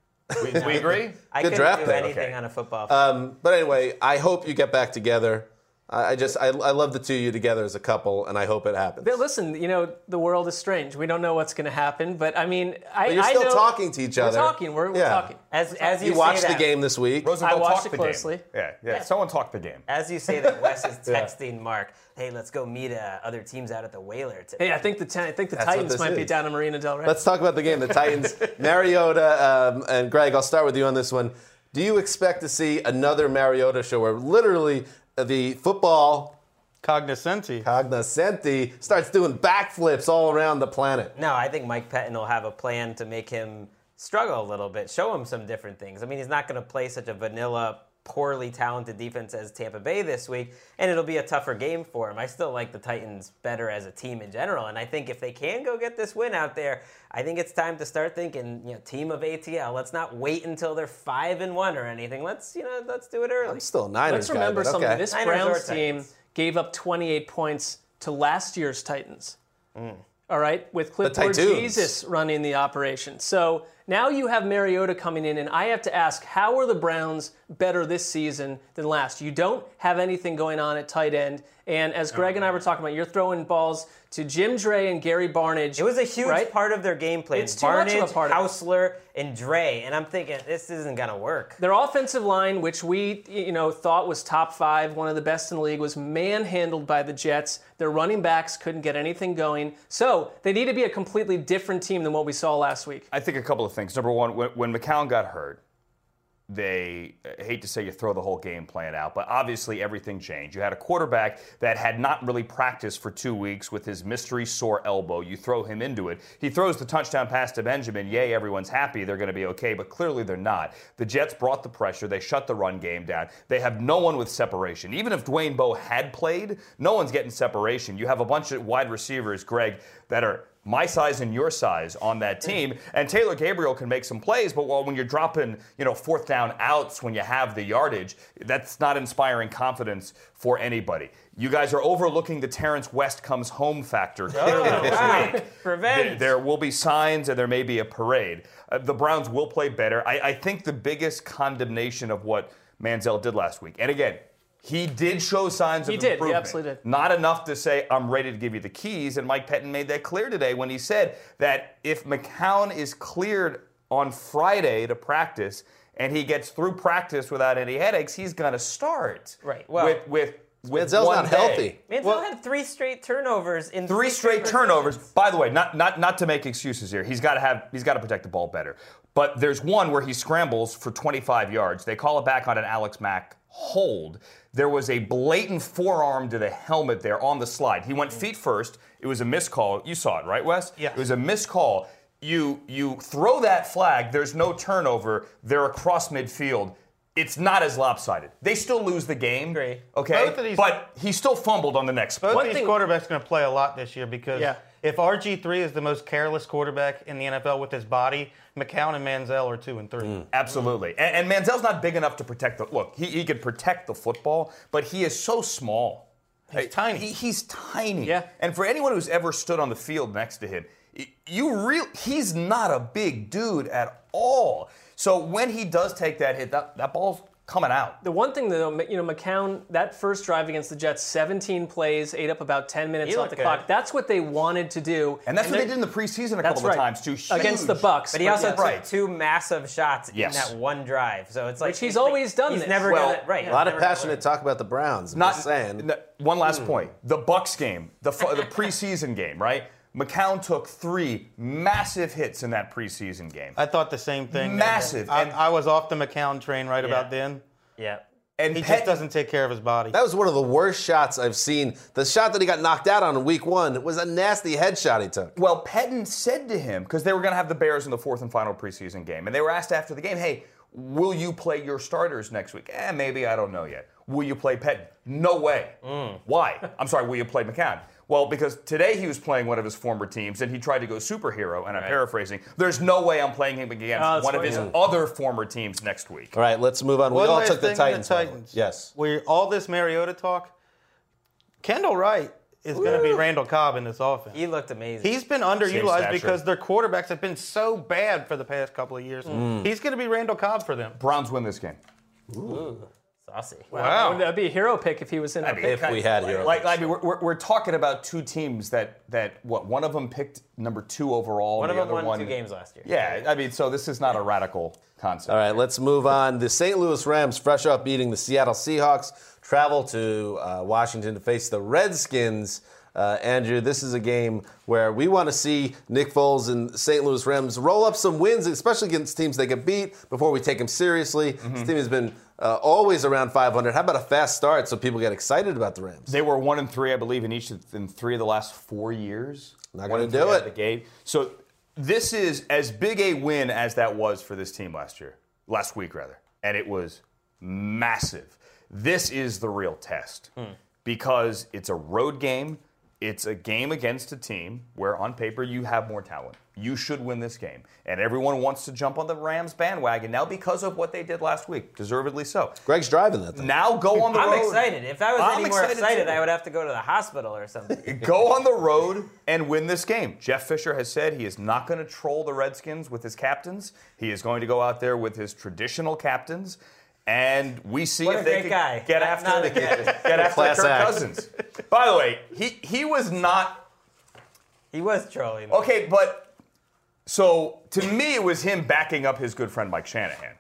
We, we agree. I Good couldn't draft do pick. anything Okay. on a football field. Um, but anyway, I hope you get back together. I, I just, I, I love the two of you together as a couple, and I hope it happens. But listen, you know the world is strange. We don't know what's going to happen, but I mean, I, But you're I still know- talking to each other. We're talking. We're, we're Yeah. talking. as as you, You say watched the game this week. Roosevelt I watched talked it closely. game. Yeah, yeah, Someone talked the game. As you say that, Wes is [LAUGHS] texting Mark, "Hey, let's go meet uh, other teams out at the Whaler today." Hey, I think the I think the That's Titans this might be down in Marina Del Rey. Let's talk about the game. The Titans, [LAUGHS] Mariota, um, and Greg. I'll start with you on this one. Do you expect to see another Mariota show where literally the football Cognoscenti. cognoscenti starts doing backflips all around the planet? No, I think Mike Pettine will have a plan to make him struggle a little bit, show him some different things. I mean, he's not going to play such a vanilla, poorly talented defense as Tampa Bay this week, and it'll be a tougher game for him. I still like the Titans better as a team in general, and I think if they can go get this win out there, I think it's time to start thinking, you know, team of ATL. Let's not wait until they're five and one or anything. Let's, you know, let's do it early. I'm still a Niners Let's guy, remember but something. okay. This Niners Browns team gave up 28 points to last year's Titans. Mm. All right, with Clipboard Jesus running the operation. So now you have Mariota coming in, and I have to ask, how are the Browns better this season than last? You don't have anything going on at tight end, and as Greg and I were talking about, you're throwing balls to Jim Dray and Gary Barnidge. It was a huge right? part of their game plan. It's too much of a part of. Hausler, and Dray, and I'm thinking this isn't gonna work. Their offensive line, which we you know thought was top five, one of the best in the league, was manhandled by the Jets. Their running backs couldn't get anything going, so they need to be a completely different team than what we saw last week. I think a couple of things. Number one, when, when McCown got hurt, they I hate to say you throw the whole game plan out, but obviously everything changed. You had a quarterback that had not really practiced for two weeks with his mystery sore elbow. You throw him into it. He throws the touchdown pass to Benjamin. Yay, everyone's happy. They're going to be okay, but clearly they're not. The Jets brought the pressure. They shut the run game down. They have no one with separation. Even if Dwayne Bowe had played, no one's getting separation. You have a bunch of wide receivers, Greg, that are my size and your size on that team. And Taylor Gabriel can make some plays, but well, when you're dropping, you know, fourth down outs when you have the yardage, that's not inspiring confidence for anybody. You guys are overlooking the Terrance West comes home factor clearly this week. [LAUGHS] Revenge. There, there will be signs and there may be a parade. Uh, the Browns will play better. I, I think the biggest condemnation of what Manziel did last week, and again, he did show signs He of did. He improvement. absolutely did. Not enough to say, I'm ready to give you the keys. And Mike Pettine made that clear today when he said that if McCown is cleared on Friday to practice and he gets through practice without any headaches, he's going to start. Right. Well- with, with with Manziel's not day. healthy. Manziel had three straight turnovers in Three straight turnovers. By the way, not not not to make excuses here. He's got to have he's got to protect the ball better. But there's one where he scrambles for 25 yards. They call it back on an Alex Mack hold. There was a blatant forearm to the helmet there on the slide. He went feet first. It was a missed call. You saw it, right, Wes? Yeah. It was a missed call. You you throw that flag. There's no turnover. They're across midfield. It's not as lopsided. They still lose the game. Agree. Okay. Both of these- but he still fumbled on the next play. Both One these thing- quarterbacks going to play a lot this year because Yeah. If RG3 is the most careless quarterback in the NFL with his body, McCown and Manziel are two and three. Mm, absolutely. And, and Manziel's not big enough to protect the look. He, he could protect the football, but he is so small. He's tiny. He- he's tiny. Yeah. And for anyone who's ever stood on the field next to him, you real he's not a big dude at all. So when he does take that hit, that, that ball's coming out. The one thing though, you know, McCown, that first drive against the Jets, 17 plays, ate up about 10 minutes He off the good. clock. That's what they wanted to do. And that's what they did in the preseason a couple right. of times too. Against the Bucks. But he also yes. took Right. two massive shots Yes. in that one drive. So it's like Which he's it's like- always done He's this. never Well, gonna right. A lot of passionate talk about the Browns. I'm Not just saying. n- One last hmm. point: the Bucks game, the fu- the preseason game, right? McCown took three massive hits in that preseason game. I thought the same thing. Massive. I, And- I was off the McCown train right about then. Yeah. and He Pet- just doesn't take care of his body. That was one of the worst shots I've seen. The shot that he got knocked out on in week one was a nasty headshot he took. Well, Pettine said to him, because they were going to have the Bears in the fourth and final preseason game, and they were asked after the game, hey, will you play your starters next week? Eh, maybe, I don't know yet. Will you play Pettine? No way. Why? I'm sorry, will you play McCown? Well, because today he was playing one of his former teams and he tried to go superhero, and I'm paraphrasing. There's no way I'm playing him against Oh, that's one of his Yeah. other former teams next week. All right, let's move on. We One all took the Titans. the. Titans. Yes. Where all this Mariota talk, Kendall Wright is going to be Randall Cobb in this offense. He looked amazing. He's been underutilized because their quarterbacks have been so bad for the past couple of years. Mm. He's going to be Randall Cobb for them. Browns win this game. Saucy. Wow. That'd be a hero pick if he was in I a mean, pick. If we had hero, Like, I mean, we're, we're, we're talking about two teams that, that, what, one of them picked number two overall. One and of the them other won one, two games last year. Yeah, I mean, so this is not a radical concept. All right, let's move on. The St. Louis Rams, fresh up beating the Seattle Seahawks, travel to uh, Washington to face the Redskins. Uh, Andrew, this is a game where we want to see Nick Foles and St. Louis Rams roll up some wins, especially against teams they can beat before we take them seriously. This team has been uh, always around 500. How about a fast start so people get excited about the Rams? They were one and three, I believe, in each of in three of the last four years. Not One gonna do it. of The game. So this is as big a win as that was for this team last year, last week rather, and it was massive. This is the real test because it's a road game. It's a game against a team where, on paper, you have more talent. You should win this game. And everyone wants to jump on the Rams bandwagon now because of what they did last week, deservedly so. Greg's driving that thing. Now go on the road. I'm excited. If I was I'm any more excited excited. I would have to go to the hospital or something. [LAUGHS] Go on the road and win this game. Jeff Fisher has said he is not going to troll the Redskins with his captains. He is going to go out there with his traditional captains. And we see What if a they great can guy. get Not- after not the, a get after Class Kirk act. Cousins. By the way, he he was not He was trolling. okay, but so to me it was him backing up his good friend Mike Shanahan.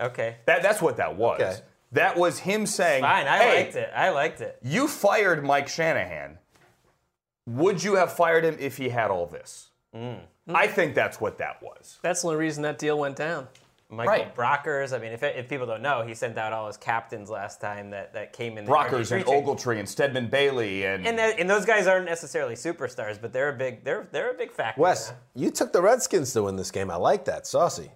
Okay. That that's what that was. Okay. That was him saying, Fine. I hey, liked it. I liked it. You fired Mike Shanahan. Would you have fired him if he had all this? Mm. I think that's what that was. That's the only reason that deal went down. Michael Right. Brockers. I mean, if, if people don't know, he sent out all his captains last time that, that came in. The Brockers and Ogletree and Stedman Bailey and, And, that, and those guys aren't necessarily superstars, but they're a big they're they're a big factor. Wes, man. you took the Redskins to win this game. I like that. Saucy.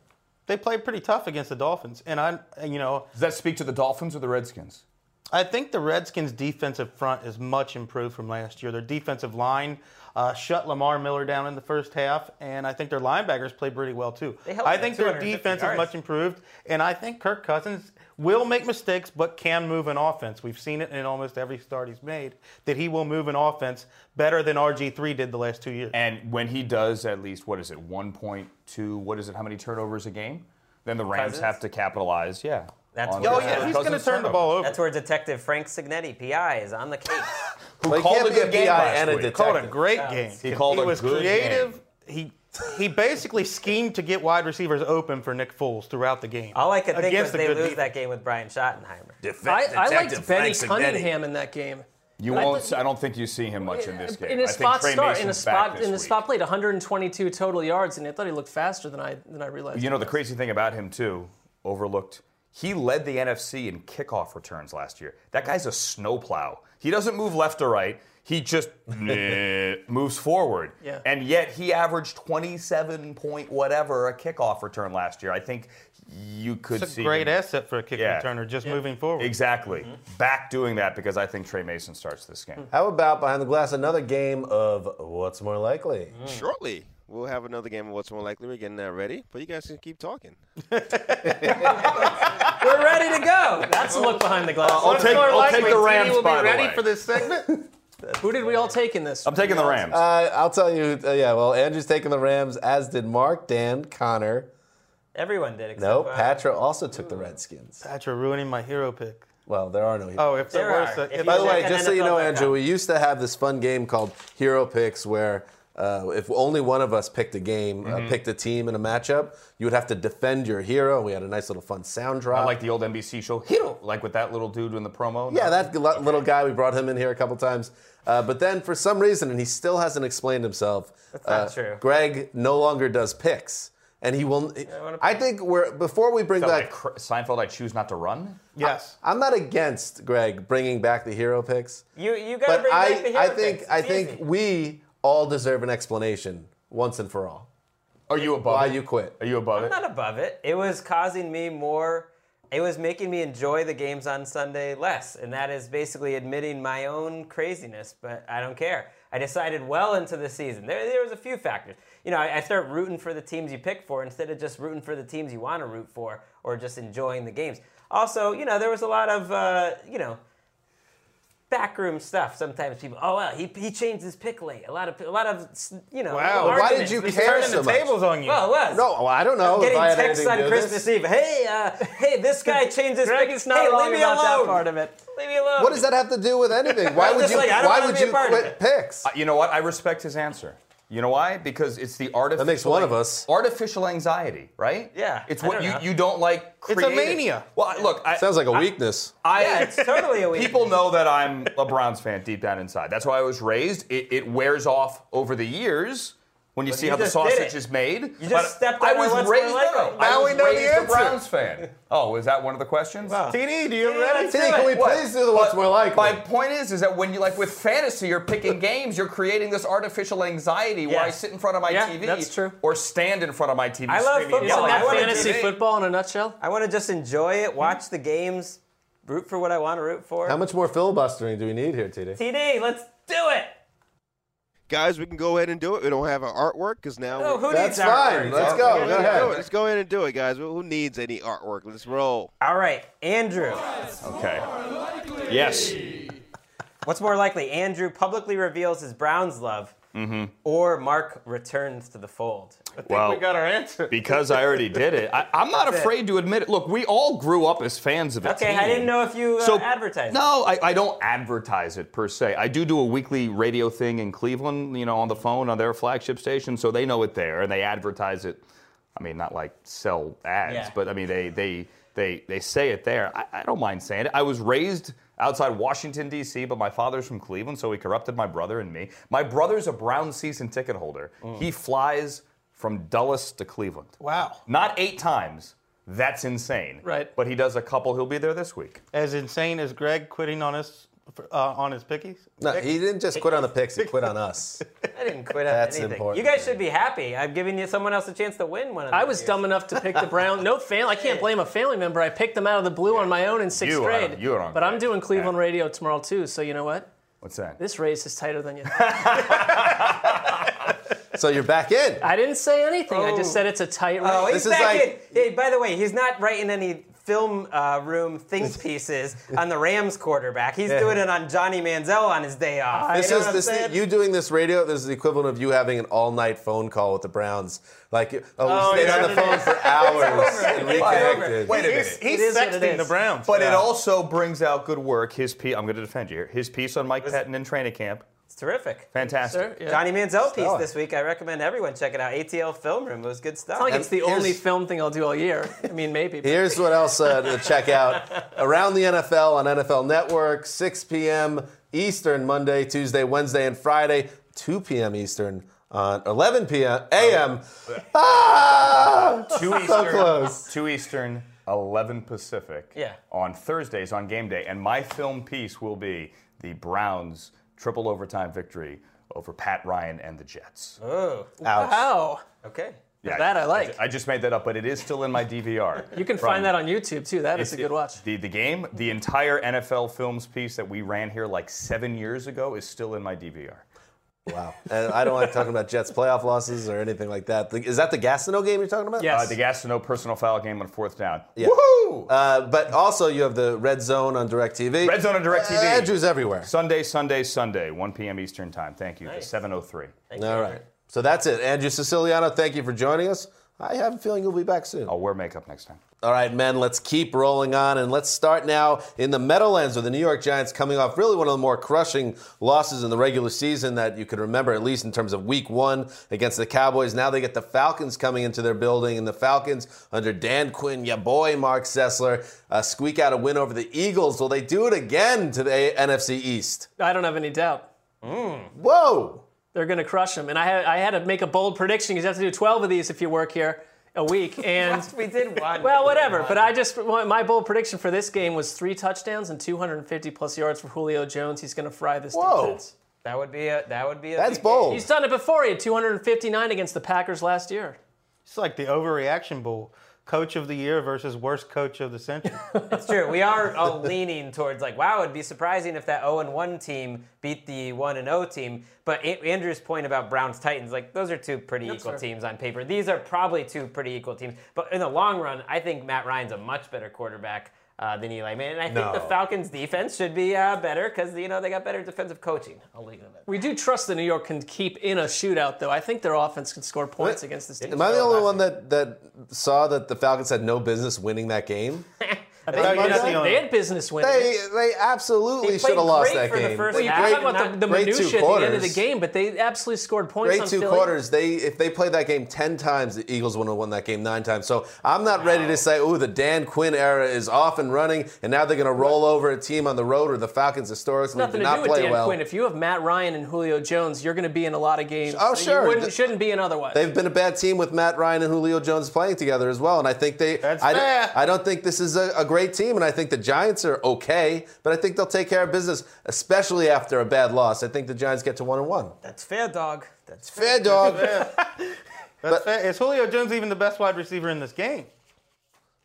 They played pretty tough against the Dolphins, and I, you know, does that speak to the Dolphins or the Redskins? I think the Redskins' defensive front is much improved from last year. Their defensive line uh, shut Lamar Miller down in the first half, and I think their linebackers played pretty well too. They I think their defense yards. is much improved, and I think Kirk Cousins will make mistakes, but can move an offense. We've seen it in almost every start he's made that he will move an offense better than RG3 did the last two years. And when he does at least what is it, 1.2, what is it, how many turnovers a game? Then the Rams Cousins? have to capitalize, yeah. That's on what- oh yeah, he's going to turn the ball over. That's where Detective Frank Cignetti, PI, is on the case. [LAUGHS] Who Well, he called can't a be a good game PI and a week. detective. called a great game. He called a was good creative. He he basically schemed to get wide receivers open for Nick Foles throughout the game. All I could think was Against they lose defense. that game with Brian Schottenheimer. I, I liked Detective Benny Frank Cunningham in that game. You I won't. thought- I don't think you see him much in this game. In a I think spot Tre start, in a spot, in a spot played 122 total yards, and I thought he looked faster than I than I realized. You know the crazy thing about him too, overlooked. He led the NFC in kickoff returns last year. That guy's a snowplow. He doesn't move left or right. He just [LAUGHS] moves forward. Yeah. And yet he averaged 27 point whatever a kickoff return last year. I think you could It's a see great him- asset for a kick Yeah. returner just moving forward. Exactly. Mm-hmm. Back doing that because I think Tre Mason starts this game. How about behind the glass another game of what's more likely? Shortly, we'll have another game of What's More Likely. We're getting that ready, but you guys can keep talking. [LAUGHS] We're ready to go. That's a look behind the glass. I'll take, I'll take the Rams will by be the ready way. for this segment. [LAUGHS] Who did we all take in this? I'm taking the Rams. Uh, I'll tell you. Uh, yeah, well, Andrew's taking the Rams, as did Mark, Dan, Conor. Everyone did. Except No, for- Patra also took the Redskins. Patra ruining my hero pick. Well, there are no. Oh, if there, There was are. a, If if By the way, just so you know, Andrew, we used to have this fun game called Hero Picks, where uh, if only one of us picked a game, uh, picked a team in a matchup, you would have to defend your hero. We had a nice little fun sound drop. I like the old NBC show Hero, like with that little dude in the promo. Yeah, that li- little guy, we brought him in here a couple times. Uh, but then for some reason, and he still hasn't explained himself, That's not uh, true. Greg no longer does picks. And he will. wanna- I think we're before we bring back. like Seinfeld, I choose not to run. yes. I'm not against Greg bringing back the hero picks, You you got to but bring I, back the hero I think picks. I It's think we all deserve an explanation once and for all. Are you above Why it? you quit? Are you above I'm it? not above it. It was causing me more. It was making me enjoy the games on Sunday less, and that is basically admitting my own craziness. But I don't care. I decided well into the season. There, there was a few factors. You know, I, I start rooting for the teams you pick for instead of just rooting for the teams you want to root for or just enjoying the games. Also, you know, there was a lot of, uh, you know, backroom stuff. Sometimes people, oh well, he, he changed his pick late. A lot of a lot of you know. Wow. Why did you He's care so the much? tables on you. Well, it was. No, well, I don't know. Getting if I had texts on to do with Christmas this. Eve. Hey, uh, hey, this guy [LAUGHS] changed his Greg pick. is not hey, leave me about that alone. part of it. Leave me alone. What does that have to do with anything? [LAUGHS] Why would you? like, why would you quit it. picks? Uh, You know what? I respect his answer. You know why? Because it's the artificial. makes one of us. Artificial anxiety, right? Yeah, It's I what don't you know. you don't like. It's a mania. Well, I- look. I, Sounds like a I- weakness. I, Yeah, it's totally a weakness. People know that I'm a Browns fan deep down inside. That's why I was raised. It, it wears off over the years when you see you how the sausage is made. You just But stepped I was our what's more raised. likely. no, no, Now I we was know the raised a answer. Browns fan. [LAUGHS] Oh, is that one of the questions? TD, do you Yeah, ready? let's T, do can we What? please do the what's But more likely? My point is, is that when you like with fantasy, you're picking [LAUGHS] games, you're creating this artificial anxiety where I sit in front of my Yeah, TV, that's true. or stand in front of my TV. I love football. Isn't I that at fantasy TV. football in a nutshell? I want to just enjoy it, watch the games, root for what I want to root for. How much more filibustering do we need here, TD? TD, let's do it. Guys, we can go ahead and do it. We don't have our artwork because now. Oh, we- who That's needs fine. artwork? Let's go. let's Go do ahead. Let's go ahead and do it, guys. Who needs any artwork? Let's roll. All right, Andrew. Okay. Yes. What's more likely, Andrew publicly reveals his Browns love, or Mark returns to the fold? I think well, we got our answer. because I already did it, I, I'm not That's it. afraid to admit it. Look, we all grew up as fans of it. Okay, team. I didn't know if you uh, So advertised. No, I, I don't advertise it per se. I do do a weekly radio thing in Cleveland, you know, on the phone on their flagship station, so they know it there and they advertise it. I mean, not like sell ads, Yeah. but I mean they they they they say it there. I, I don't mind saying it. I was raised outside Washington D.C., but my father's from Cleveland, so he corrupted my brother and me. My brother's a Brown season ticket holder. Mm. He flies from Dulles to Cleveland. Wow. Not eight times. That's insane. Right. But he does a couple. He'll be there this week. As insane as Greg quitting on us uh, on his pickies. No, he didn't just quit on the picks. He quit on us. I didn't quit on That's anything. important. You guys should be happy. I'm giving you someone else a chance to win one of them. I was years. dumb enough to pick the Brown. No fan. I can't blame a family member. I picked them out of the blue on my own in sixth You are- grade. you are on but I'm doing Cleveland Yeah. radio tomorrow too. So you know what? What's that? This race is tighter than you. [LAUGHS] So you're back in. I didn't say anything. I just Oh. said it's a tight race. Oh, he's This is back like- in. Hey, by the way, he's not writing any film uh, room think [LAUGHS] pieces on the Rams quarterback. He's doing it on Johnny Manziel on his day off. This You know is what I'm this saying? you doing this radio. This is the equivalent of you having an all-night phone call with the Browns. Like, oh, we Oh, stayed yeah. on the phone for [LAUGHS] hours and reconnected. Wait a minute. he's It is what sexting the Browns. But it also brings out good work. His piece, I'm going to defend you here. His piece on Mike Pettine in training camp. Terrific. Fantastic. Sir, yeah. Johnny Manziel piece this week. I recommend everyone check it out. ATL Film Room. It was good stuff. It's not like it's the only film thing I'll do all year. I mean, maybe. but- Here's what else uh, to check out around the NFL on NFL Network, 6 p.m. Eastern, Monday, Tuesday, Wednesday, and Friday, 2 p.m. Eastern on 11 p.m. a.m. Ah, Two [LAUGHS] so Eastern, close. two Eastern, 11 Pacific. Yeah. On Thursdays on game day, and my film piece will be the Browns' triple overtime victory over Pat Ryan and the Jets. Oh, Ouch. Wow. okay. that I like. I just made that up, but it is still in my DVR. [LAUGHS] You can From- find that on YouTube too. That is a good watch. The, the game, the entire NFL films piece that we ran here like seven years ago is still in my DVR. Wow. And I don't like talking about Jets playoff losses or anything like that. Is that the Gastineau game you're talking about? Yes. Uh, the Gastineau personal foul game on fourth down. Yeah. Woohoo! Uh, but also, you have the Red Zone on DirecTV. Red Zone on DirecTV. Uh, Andrew's everywhere. Sunday, Sunday, Sunday, 1 p.m. Eastern Time. Thank you. Nice. The 703. All right. So that's it. Andrew Siciliano, thank you for joining us. I have a feeling you'll be back soon. I'll wear makeup next time. All right, men, let's keep rolling on. And let's start now in the Meadowlands with the New York Giants coming off really one of the more crushing losses in the regular season that you can remember, at least in terms of week one against the Cowboys. Now they get the Falcons coming into their building, and the Falcons, under Dan Quinn, ya boy, Mark Sessler, uh, squeak out a win over the Eagles. Will they do it again to the NFC East? I don't have any doubt. Whoa! They're going to crush them. And I had, I had to make a bold prediction because you have to do 12 of these if you work here a week. [LAUGHS] And We did one. well, whatever. But I just my bold prediction for this game was three touchdowns and 250 plus yards for Julio Jones. He's going to fry this Whoa. defense. That would be a. That would be a. That's big bold. He's done it before. He had 259 against the Packers last year. It's like the overreaction bowl. Coach of the year versus worst coach of the century. [LAUGHS] It's true. We are all [LAUGHS] leaning towards like, wow, it'd be surprising if that 0 and 1 team beat the 1 and 0 team. But A- Andrew's point about Browns Titans, like those are two pretty equal fair. teams on paper. These are probably two pretty equal teams. But in the long run, I think Matt Ryan's a much better quarterback. Uh, than Eli Manning, and I think the Falcons' defense should be uh, better because you know they got better defensive coaching. I'll leave it at that. We do trust that New York can keep in a shootout, though. I think their offense can score points against this team. Am I the only one that, that saw that the Falcons had no business winning that game? [LAUGHS] They, had- not the only they had business winning. They they absolutely should have lost that for the game. first well, you half. talk about the, the great two minutia at the end of the game, but they absolutely scored points Great on two Philly. quarters. They if they played that game ten times, the Eagles would have won that game nine times. So I'm not ready to say, oh, the Dan Quinn era is off and running, and now they're going to roll over a team on the road or the Falcons historically Nothing did to not do with play Dan well. Quinn. If you have Matt Ryan and Julio Jones, you're going to be in a lot of games. Oh, sure. You wouldn't, Th- shouldn't be in otherwise. They've been a bad team with Matt Ryan and Julio Jones playing together as well, and I think they. That's I, fair. I don't think this is a, a great team, and I think the Giants are okay, but I think they'll take care of business, especially after a bad loss. I think the Giants get to one and one. That's fair, dog. That's Fair dog. That's fair. [LAUGHS] Is Julio Jones even the best wide receiver in this game?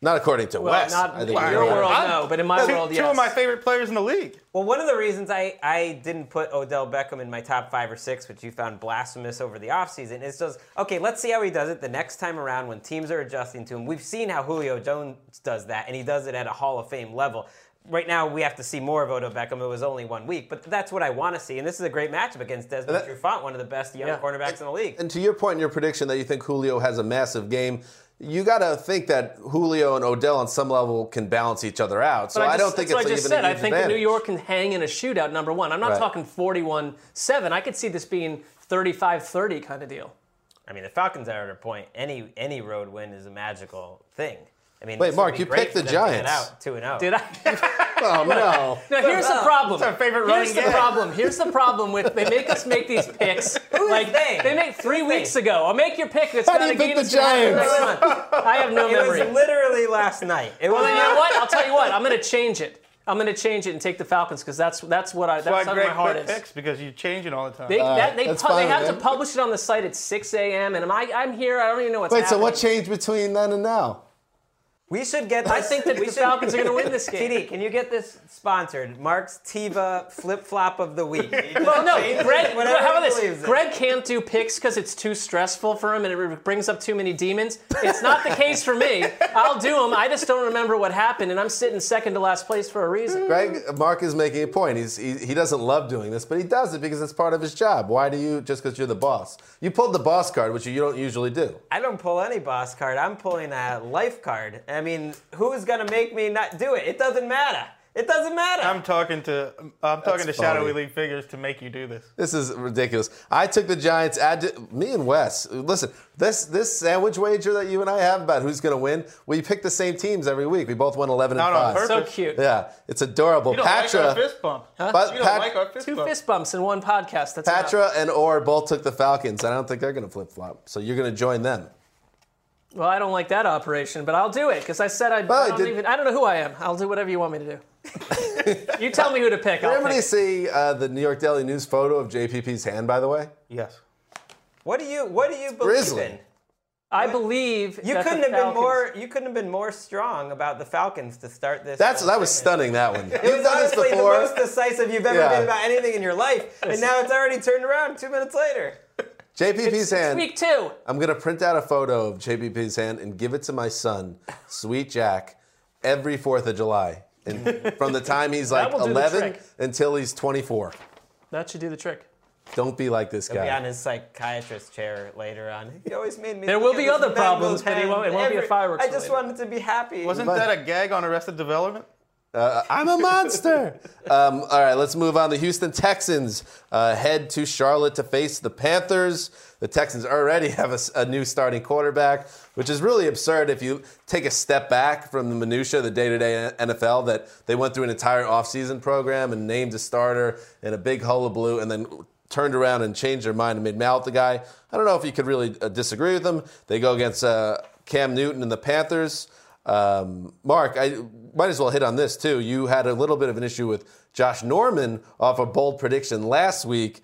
Not according to well, Wes. not I in your you're right. world, no, but in my Two, world, two of my favorite players in the league. Well, one of the reasons I, I didn't put Odell Beckham in my top five or six, which you found blasphemous over the offseason, is just, okay, let's see how he does it the next time around when teams are adjusting to him. We've seen how Julio Jones does that, and he does it at a Hall of Fame level. Right now, we have to see more of Odell Beckham. It was only one week, but that's what I want to see. And this is a great matchup against Desmond Trufant, one of the best young Yeah. cornerbacks in the league. And to your point in your prediction that you think Julio has a massive game, you got to think that Julio and Odell on some level can balance each other out. So But I, just- don't think that's it's what I just even said. a I huge think that New. York can hang in a shootout, number one. I'm not Right. talking 41 7. I could see this being 35 30 kind of deal. I mean, the Falcons are at a point. Any any road win is a magical thing. I mean, Wait, Mark, you picked the them to get Giants. Out two and zero. Did I? [LAUGHS] Oh, no. [LAUGHS] Now, here's the problem. our favorite running Here's running the problem. Here's the problem with they make us make these [LAUGHS] picks. like they? they make three Who's they? weeks ago. I'll make your pick. It's How got do you pick the that's gonna happen Giants? I have no It memory. It was literally last night. It was well, then you know what? I'll tell you what. I'm going to change it. I'm going to change it and take the Falcons because that's that's what I That's that's why how my Greg heart is. picks because you change it all the time. They, that, they, that's pu- they fine, have to publish it on the site at 6 a.m. and I, I'm here. I don't even know what's Wait, so what changed between then and now? We should get. This, I think that we the should- Falcons are going to win this [LAUGHS] game. TD, can you get this sponsored? Mark Scentiva flip flop of the week. [LAUGHS] Well, no, Greg. Whatever how about this? believes. Greg can't do picks because it's too stressful for him and it brings up too many demons. It's not the case for me. I'll do them. I just don't remember what happened, and I'm sitting second to last place for a reason. Greg, Mark is making a point. He's, he, he doesn't love doing this, but he does it because it's part of his job. Why do you, just because you're the boss? You pulled the boss card, which you don't usually do. I don't pull any boss card. I'm pulling a life card. I mean, who's gonna make me not do it? It doesn't matter. It doesn't matter. I'm talking to I'm talking That's to shadowy funny. league figures to make you do this. This is ridiculous. I took the Giants. Add me and Wes. Listen, this this sandwich wager that you and I have about who's going to win. We pick the same teams every week. We both won 11 Not and on five. So cute. Yeah, it's adorable. You don't like Patra, our fist bump. But you don't Pat- like our fist Two bump. fist bumps in one podcast. That's enough. Patra and Orr both took the Falcons. I don't think they're going to flip flop. So you're going to join them. Well, I don't like that operation, but I'll do it because I said I, Well, I don't did- even. I don't know who I am. I'll do whatever you want me to do. [LAUGHS] you tell me who to pick. Did I'll everybody pick. see uh, the New York Daily News photo of JPP's hand? By the way, Yes. What do you What do you believe Grizzly. in? I believe You that couldn't the have been more. You couldn't have been more strong about the Falcons to start this. that's that was stunning. That one. It You've was done this honestly the most decisive you've ever Yeah. been about anything in your life, and now it's already turned around two minutes later. JPP's hand. Week two. I'm gonna print out a photo of JPP's hand and give it to my son, Sweet Jack, every Fourth of July, and [LAUGHS] from the time he's like will do the 11 trick. until he's 24. That should do the trick. Don't be like this guy. He'll be on guy. his psychiatrist chair later on. He always made me. There will be other problems, but he hand. won't- it won't be a fireworks I just related. wanted to be happy. Wasn't But- that a gag on Arrested Development? Uh, I'm a monster. [LAUGHS] um, all right, let's move on. The Houston Texans uh, head to Charlotte to face the Panthers. The Texans already [LAUGHS] have a new starting quarterback, which is really absurd if you take a step back from the minutia the day-to-day NFL. That they went through an entire offseason program and named a starter in a big hullabaloo, and then turned around and changed their mind and made Mallett the guy. I don't know if you could really uh, disagree with them. They go against uh, Cam Newton and the Panthers. Um, Mark, I might as well hit on this too. You had a little bit of an issue with Josh Norman off a bold prediction last week.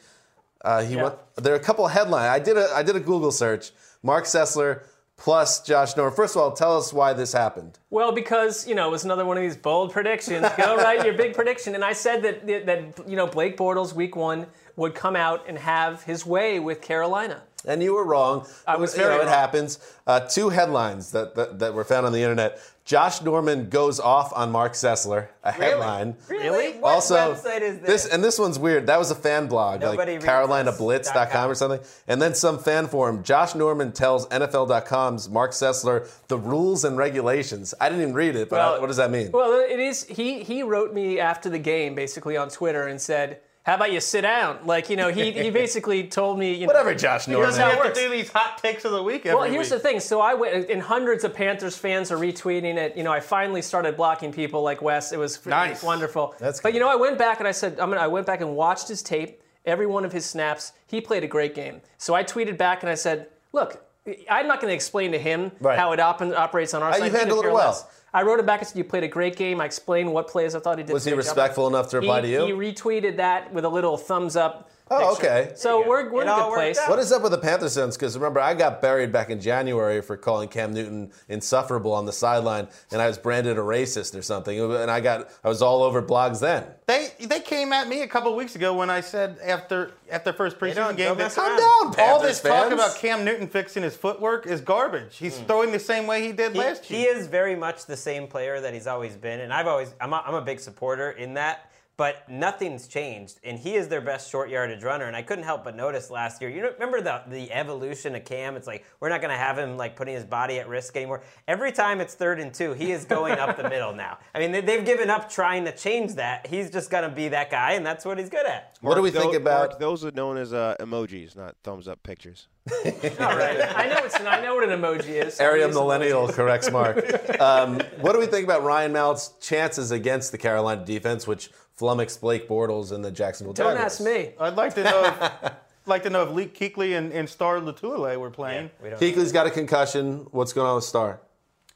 Uh, he Yeah. went, there are a couple of headlines. I did a I did a Google search. Mark Sessler plus Josh Norman. First of all, tell us why this happened. Well, because you know it was another one of these bold predictions. Go [LAUGHS] write your big prediction, and I said that that you know Blake Bortles week one would come out and have his way with Carolina. And you were wrong. I was You very know, It happens. Uh, two headlines that, that, that were found on the internet. Josh Norman goes off on Mark Sessler. A headline. Really? What also, website is this? and this one's weird. That was a fan blog, Nobody like reads CarolinaBlitz.com this. or something. And then some fan forum. Josh Norman tells NFL.com's Mark Sessler the rules and regulations. I didn't even read it, but I- what does that mean? Well, it is. He he wrote me after the game, basically on Twitter, and said, "How about you sit down?" Like you know, he he [LAUGHS] basically told me, you know, Whatever, Josh He Norman. doesn't have to do these hot takes of the week every Well, here's week. the thing. So I went, and hundreds of Panthers fans are retweeting it. You know, I finally started blocking people like Wes. It was, Nice. wonderful. That's but good. you know, I went back and I said, I'm gonna. I went back and watched his tape, every one of his snaps. He played a great game. So I tweeted back and I said, look. I'm not going to explain to him Right. how it op- operates on our side. you've handled it well. less. I wrote him back and said, You played a great game. I explained what plays I thought he did. Was he respectful enough to reply he, to you? He retweeted that with a little thumbs up. Oh, picture. okay. So we're, we're in a good place. out. What is up with the Panthers fans? Because remember, I got buried back in January for calling Cam Newton insufferable on the sideline, and I was branded a racist or something. And I got, I was all over blogs then. They they came at me a couple weeks ago when I said after after first preseason game don't that mess Calm around. down, all this fans. talk about Cam Newton fixing his footwork is garbage. He's hmm. throwing the same way he did He, last year. he is very much the same player that he's always been, and I've always I'm a, I'm a big supporter in that. But nothing's changed, and he is their best short yardage runner. And I couldn't help but notice last year. You remember the the evolution of Cam? It's like we're not going to have him like putting his body at risk anymore. Every time it's third and two, he is going up the middle now. I mean, they, they've given up trying to change that. He's just going to be that guy, and that's what he's good at. What do we Tho- think about? Mark, those are known as uh, emojis, not thumbs up pictures. [LAUGHS] All right. I know it's I know what an emoji is. Area millennial corrects Mark. [LAUGHS] Um, what do we think about Ryan Mallett's chances against the Carolina defense, which flummoxed Blake Bortles and the Jacksonville Don't Jaguars? ask me. I'd like to know if, [LAUGHS] like to know if Luke Kuechly and, and Star Lotulelei were playing. We don't. Kuechly's got a concussion. What's going on with Star?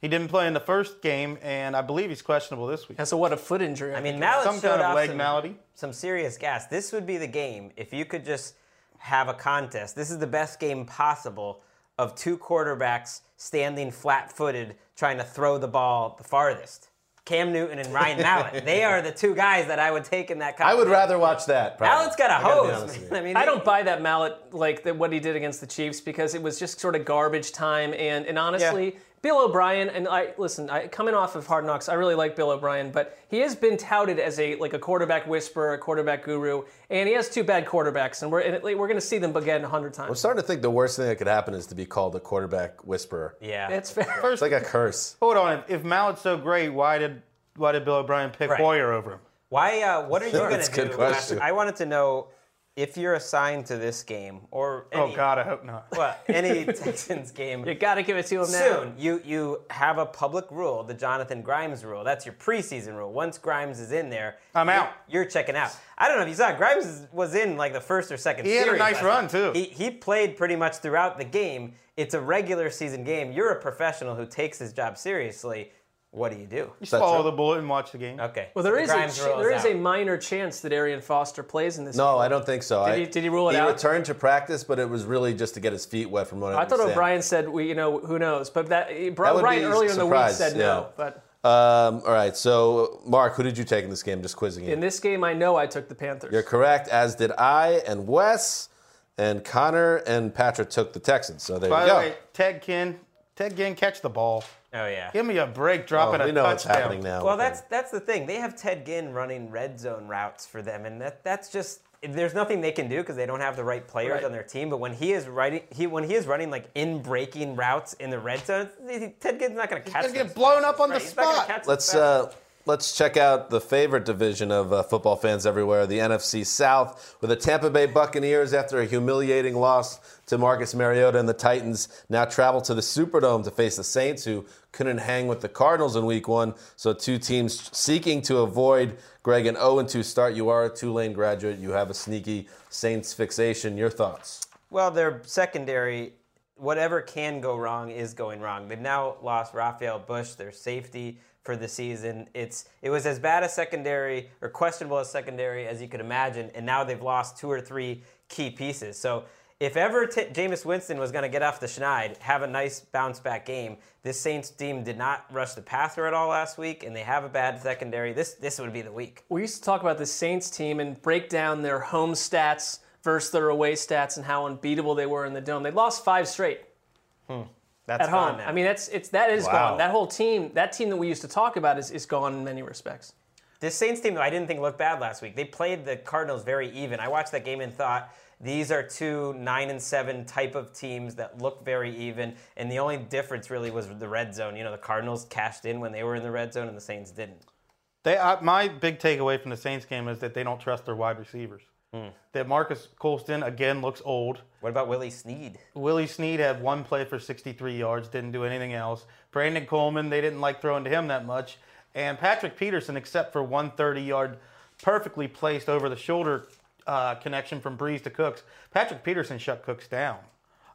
He didn't play in the first game, and I believe he's questionable this week. And so, what a foot injury. I mean, Mallet Some kind of off leg some, malady. some serious gas. This would be the game if you could just have a contest. This is the best game possible of two quarterbacks standing flat-footed trying to throw the ball the farthest. Cam Newton and Ryan [LAUGHS] Mallett. they are the two guys that I would take in that contest. I would rather watch that. probably. Mallett's got a I gotta be hose. honest with man. I mean, I don't buy that Mallett like the, what he did against the Chiefs because it was just sort of garbage time and and honestly. Bill O'Brien and I listen. I, coming off of Hard Knocks, I really like Bill O'Brien, but he has been touted as a like a quarterback whisperer, a quarterback guru, and he has two bad quarterbacks, and we're and we're going to see them again a hundred times. I'm starting to think the worst thing that could happen is to be called a quarterback whisperer. Yeah. It's fair. It's like a curse. Hold on, if, if Mallett's so great, why did why did Bill O'Brien pick Right. Hoyer over him? Why? Uh, what are you going [LAUGHS] That's to a do? good question. I wanted to know if you're assigned to this game or oh, any, Oh God, I hope not. [LAUGHS] well, any Texans game. You got to give it to him now. Soon, you you have a public rule, the Jonathan Grimes rule. That's your preseason rule. Once Grimes is in there, I'm you're- out. You're checking out. I don't know if you saw. Grimes is- was in like the first or second. He had a series nice last run, night. too. He he played pretty much throughout the game. It's a regular season game. You're a professional who takes his job seriously. What do you do? Just that follow true? the bullet and watch the game. Okay. Well, so there the is a Grimes ch- rule there is a minor chance that Arian Foster plays in this. Game. No, game. I don't think so. Did I- he- did he rule it He out? He returned to practice, but it was really just to get his feet wet from what I, I thought understand. O'Brien said we, you know, who knows? But that That Brian would be earlier in the week said yeah. no. But Um, all right, so Mark, who did you take in this game? Just quizzing you. in this game, I know I took the Panthers. You're correct, as did I and Wes, and Connor and Patrick took the Texans. So there By you the go. way, Ted Ginn, Ted Ginn, catch the ball. Oh yeah. Give me a break, Oh, dropping we a know what's happening now. Well, that's him. that's the thing. They have Ted Ginn running red zone routes for them, and that that's just there's nothing they can do because they don't have the right players Right. on their team. But when he is running, he when he is running like in breaking routes in the red zone, Ted Ginn's not going to catch. He's gonna get those blown up on the Right, he's not spot. catch Let's uh, let's check out the favorite division of uh, football fans everywhere, the NFC South, with the Tampa Bay Buccaneers after a humiliating loss to Marcus Mariota and the Titans now travel to the Superdome to face the Saints, who couldn't hang with the Cardinals in Week One. So two teams seeking to avoid Greg an 0 2 start. You are a Tulane graduate. You have a sneaky Saints fixation. Your thoughts? Well, their secondary, whatever can go wrong is going wrong. They've now lost Rafael Bush, their safety for the season. It's it was as bad a secondary or questionable a secondary as you could imagine, and now they've lost two or three key pieces. So if ever t- Jameis Winston was going to get off the schneid, have a nice bounce back game, this Saints team did not rush the passer at all last week, and they have a bad secondary. This this would be the week. we used to talk about the Saints team and break down their home stats versus their away stats and how unbeatable they were in the dome. They lost five straight hmm. That's at gone home. now. I mean, that's it's that is Wow. gone. That whole team, that team that we used to talk about, is, is gone in many respects. This Saints team, though, I didn't think looked bad last week. They played the Cardinals very even. I watched that game and thought these are two nine and seven type of teams that look very even. And the only difference really was the red zone. You know, the Cardinals cashed in when they were in the red zone, and the Saints didn't. They, I, my big takeaway from the Saints game is that they don't trust their wide receivers. Hmm. That Marques Colston again looks old. What about Willie Snead? Willie Snead had one play for 63 yards, didn't do anything else. Brandon Coleman, they didn't like throwing to him that much. And Patrick Peterson, except for one 30 yard, perfectly placed over the shoulder uh, connection from Brees to Cooks, Patrick Peterson shut Cooks down.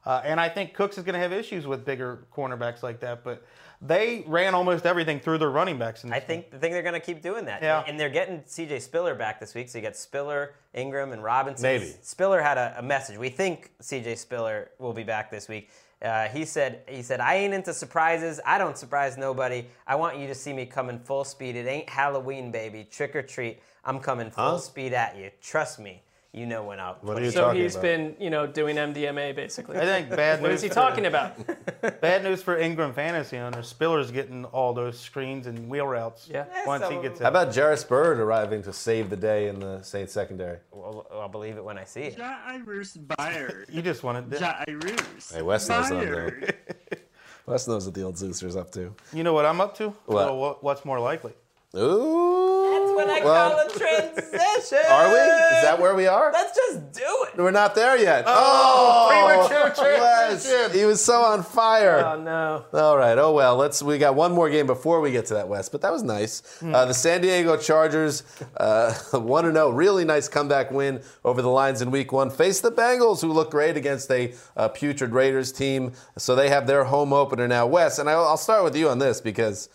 Uh, and I think Cooks is going to have issues with bigger cornerbacks like that. But they ran almost everything through their running backs. I think, I think they're going to keep doing that. Yeah. And they're getting CJ Spiller back this week. So you got Spiller, Ingram, and Robinson. Maybe. Spiller had a, a message. We think CJ Spiller will be back this week. Uh, he said, "He said I ain't into surprises. I don't surprise nobody. I want you to see me coming full speed. It ain't Halloween, baby. Trick or treat. I'm coming full Huh? speed at you. Trust me. You know when I'll." What are you So talking he's about? been, you know, doing MDMA basically. I think bad news what is he for- talking about? [LAUGHS] Bad news for Ingram fantasy owners. Spiller's getting all those screens and wheel routes Yeah. once some he of gets How about Jarris Bird arriving to save the day in the Saints secondary? Well, I'll believe it when I see it. Jairus Byard. [LAUGHS] You just wanted to. Jairus. Hey, Wes knows what I'm doing. [LAUGHS] Wes knows what the old Zeuser's up to. You know what I'm up to? What? Well, what- what's more likely? Ooh. That's what I Well, call a transition. Are we? Is that where we are? Let's just do it. We're not there yet. Oh, premature Wes, transition. he was so on fire. Oh no. All right. Oh well. Let's. We got one more game before we get to that West, but that was nice. Uh, the San Diego Chargers uh, [LAUGHS] one to zero. Really nice comeback win over the Lions in Week One. Face the Bengals, who look great against a uh, putrid Raiders team. So they have their home opener now. Wes, and I'll, I'll start with you on this because,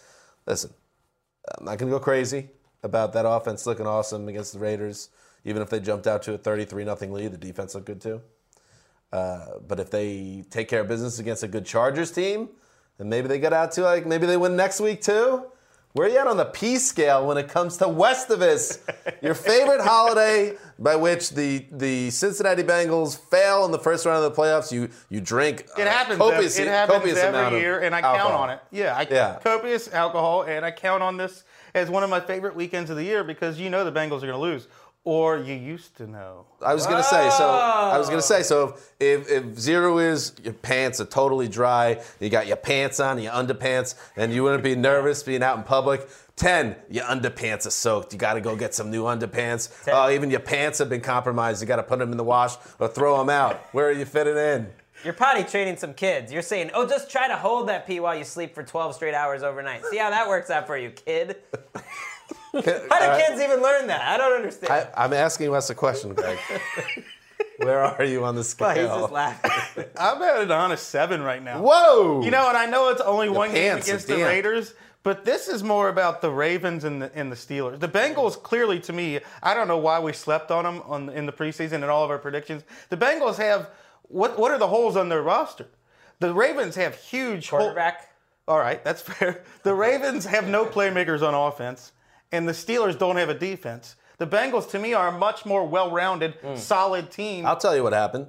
listen, I'm not going to go crazy about that offense looking awesome against the Raiders. Even if they jumped out to a 33 nothing lead, the defense looked good too. Uh, but if they take care of business against a good Chargers team, then maybe they get out to like maybe they win next week too. Where are you at on the P scale when it comes to Westivus, your favorite [LAUGHS] holiday by which the the Cincinnati Bengals fail in the first round of the playoffs? You you drink It uh, happens. copious, it happens copious every year, and I count on it. Yeah, I, Yeah. copious alcohol, and I count on this as one of my favorite weekends of the year because you know the Bengals are going to lose. or you used to know? I was gonna say so. I was gonna say so. If, if zero is your pants are totally dry, you got your pants on, your underpants, and you wouldn't be nervous being out in public. Ten, your underpants are soaked. You got to go get some new underpants. Oh, even your pants have been compromised. You got to put them in the wash or throw them out. Where are you fitting in? You're potty training some kids. You're saying, oh, just try to hold that pee while you sleep for 12 straight hours overnight. See how that works out for you, kid. [LAUGHS] How do Uh, kids even learn that? I don't understand. I, I'm asking us a question, Greg. [LAUGHS] Where are you on the scale? Well, he's just laughing. [LAUGHS] I'm at an honest seven right now. Whoa! You know, and I know it's only one game against the damp. Raiders, but this is more about the Ravens and the, and the Steelers. The Bengals, clearly to me, I don't know why we slept on them on, in the preseason and all of our predictions. The Bengals have what? What are the holes on their roster? The Ravens have huge hole- Quarterback. all right, that's fair. The Ravens have no playmakers on offense, and the Steelers don't have a defense. The Bengals, to me, are a much more well-rounded, Hmm. solid team. I'll tell you what happened.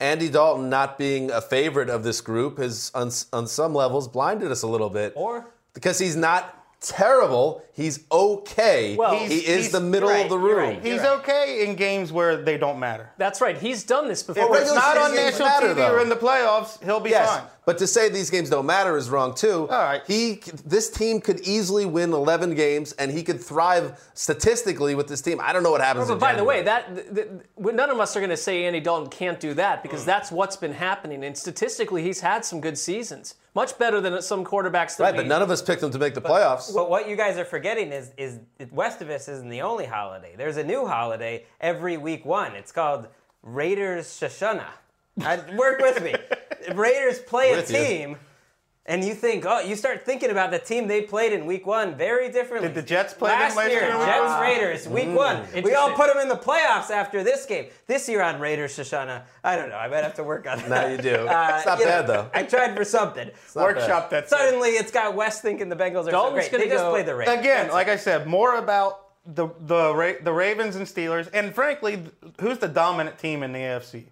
Andy Dalton not being a favorite of this group has, on, on some levels, blinded us a little bit. Or because he's not terrible, he's okay. Well, he is the middle right, of the you're room. right. He's okay in games where they don't matter. That's right. He's done this before. If it's not on national matter, TV though. or in the playoffs, he'll be Yes, fine. but to say these games don't matter is wrong too. All right. He, this team could easily win 11 games, and he could thrive statistically with this team. I don't know what happens. But in by the way, that th- th- none of us are going to say Andy Dalton can't do that because that's what's been happening. And statistically, he's had some good seasons, much better than some quarterbacks that right, but none of us picked them to make the playoffs. But what you guys are forgetting is is Westivus isn't the only holiday. There's a new holiday every week one. It's called Raiders Shoshana. I, work with me. [LAUGHS] Raiders play With a you. Team, and you think, oh, you start thinking about the team they played in week one very differently. Did the Jets play them last last year? year Jets one? Raiders week one. We all put them in the playoffs after this game. This year on Raiders Shoshana, I don't know. I might have to work on that. Now you do. Uh, it's not you know, bad though. I tried for something. Workshop that. Suddenly, it's got West thinking the Bengals are Dalton's so great. gonna They just go- played the Raiders. Again, like I said, more about the the Ra- the Ravens and Steelers, and frankly, who's the dominant team in the AFC?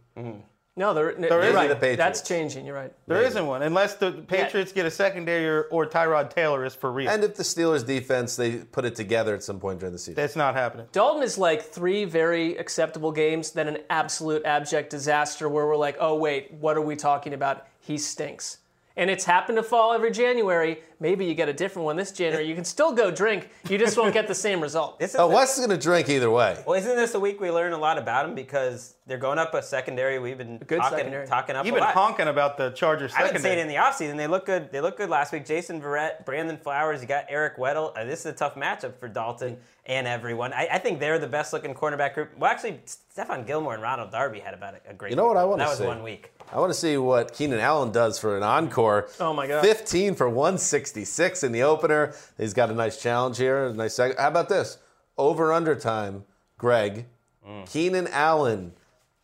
No, there, There you're is right. the Patriots. That's changing. You're right. There not one, unless the Patriots get a secondary or, or Tyrod Taylor is for real. And if the Steelers defense they put it together at some point during the season. That's not happening. Dalton is like three very acceptable games, then an absolute abject disaster where we're like, oh, wait, what are we talking about? He stinks. And it's happened to fall every January. Maybe you get a different one this January. You can still go drink, you just won't get the same result. This is Oh, Wes is going to drink either way. well, isn't this a week we learn a lot about them because they're going up a secondary we've been good talking, secondary. talking up You've a been lot. honking about the Chargers I didn't say it in the offseason. They look good. They look good last week. Jason Verrett, Brandon Flowers. You got Eric Weddle. Uh, this is a tough matchup for Dalton and everyone. I, I think they're the best looking cornerback group. Well, actually, Stephon Gilmore and Ronald Darby had about a, a great. You know what. I want to That was one week. I want to see what Keenan Allen does for an encore. Oh, my God. 15 for 166 in the opener. He's got a nice challenge here. A nice second. How about this? Over under time, Greg. Mm. Keenan Allen,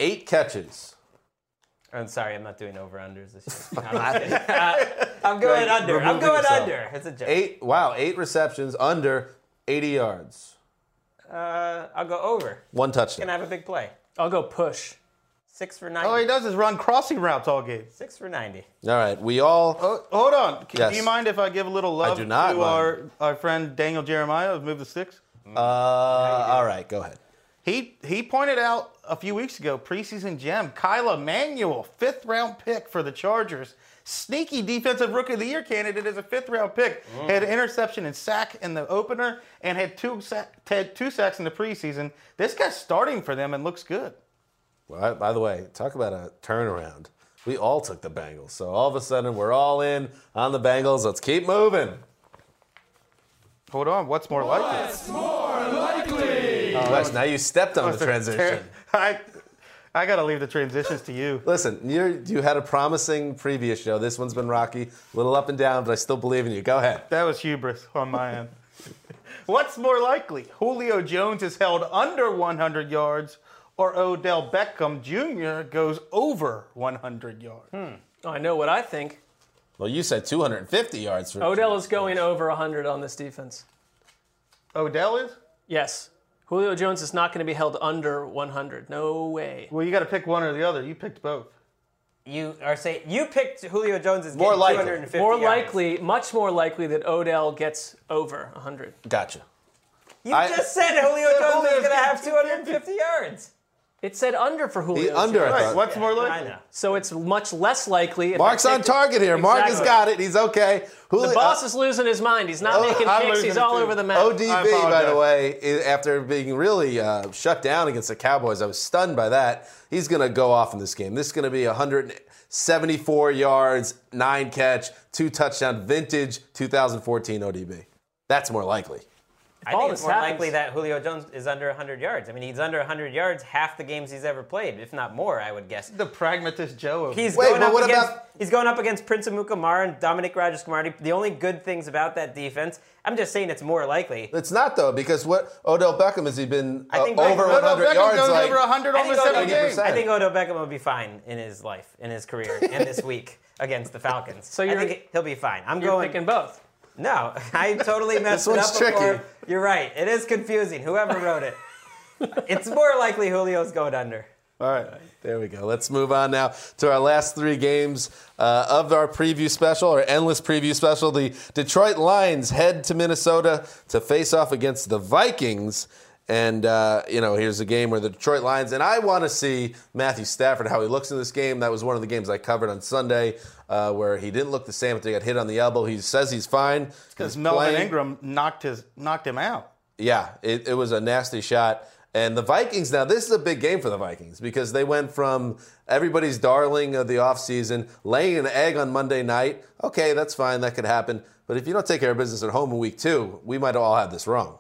eight catches. I'm sorry, I'm not doing over unders this year. [LAUGHS] No, I'm. Uh, [LAUGHS] I'm going under. I'm going yourself. under. It's a joke. Eight. Wow, eight receptions under 80 yards. Uh, I'll go over. One Gonna touchdown. have a big play. I'll go push. Six for ninety. All he does is run crossing routes all game. Six for ninety. All right, we all. Oh, hold on. C- Yes. Do you mind if I give a little love do not to mind. our, our friend Daniel Jeremiah of Move the Sticks? Uh, all right, go ahead. He he pointed out a few weeks ago, preseason gem, Kyle Emanuel, fifth round pick for the Chargers. Sneaky defensive rookie of the year candidate as a fifth round pick. Had an interception and sack in the opener and had two sack, had two sacks in the preseason. This guy's starting for them and looks good. Well, by the way, talk about a turnaround. We all took the Bengals, so all of a sudden we're all in on the Bengals. Let's keep moving. Hold on, what's more likely? more likely Oh, Wes, now you stepped on the [LAUGHS] transition. I I gotta leave the transitions to you. Listen, you you had a promising previous show. This one's been rocky, a little up and down, but I still believe in you. Go ahead. That was hubris on my end. [LAUGHS] What's more likely? Julio Jones is held under 100 yards, or Odell Beckham Jr. goes over 100 yards. Hmm. Oh, I know what I think. Well, you said 250 yards for Odell is going over 100 on this defense. Odell is? Yes. Julio Jones is not going to be held under 100. No way. Well, you got to pick one or the other. You picked both. You are saying you picked Julio Jones as More likely. 250 More yards. likely, much more likely that Odell gets over 100. Gotcha. You I- just said Julio Jones is going to have 250 yards. It said under for Julio. He under, Jones. I Right. thought. What's more I likely? know. So it's much less likely. if Mark's I on take- target here. Mark has Exactly. got it. He's okay. Julio, The boss is losing his mind. He's not Oh, making I'm picks. losing He's it all too. over the map. ODB, by apologize. the way, i- after being really uh, shut down against the Cowboys, I was stunned by that. He's going to go off in this game. This is going to be 174 yards, nine catch, two touchdown, vintage 2014 ODB. That's more likely. I think it's more happens- likely that Julio Jones is under 100 yards. I mean, he's under 100 yards half the games he's ever played, if not more, I would guess. The pragmatist Joe. He's Wait, going up what against about- he's going up against Prince Amukamara and Dominique Rodgers-Cromartie. The only good things about that defense, I'm just saying it's more likely. It's not though, because what Odell Beckham has he been I uh, think over Beckham- Odell 100 Beckham yards? goes like, over 100 I think, almost Odell, every game. I think Odell Beckham will be fine in his life, in his career, and this [LAUGHS] week against the Falcons. So I you're- think he'll be fine. I'm You're going. picking both. No, [LAUGHS] I totally messed it one's up tricky. before. You're right. It is confusing. Whoever wrote it. [LAUGHS] it's more likely Julio's going under. All right, there we go. Let's move on now to our last three games uh, of our preview special, our endless preview special. The Detroit Lions head to Minnesota to face off against the Vikings. And, uh, you know, here's a game where the Detroit Lions, and I want to see Matthew Stafford, how he looks in this game. That was one of the games I covered on Sunday uh, where he didn't look the same after he got hit on the elbow. He says he's fine. Because Melvin playing. Ingram knocked his knocked him out. Yeah, it, it was a nasty shot. And the Vikings, now, this is a big game for the Vikings because they went from everybody's darling of the offseason, laying an egg on Monday night. Okay, that's fine, that could happen. But if you don't take care of business at home in week two, we might all have this wrong.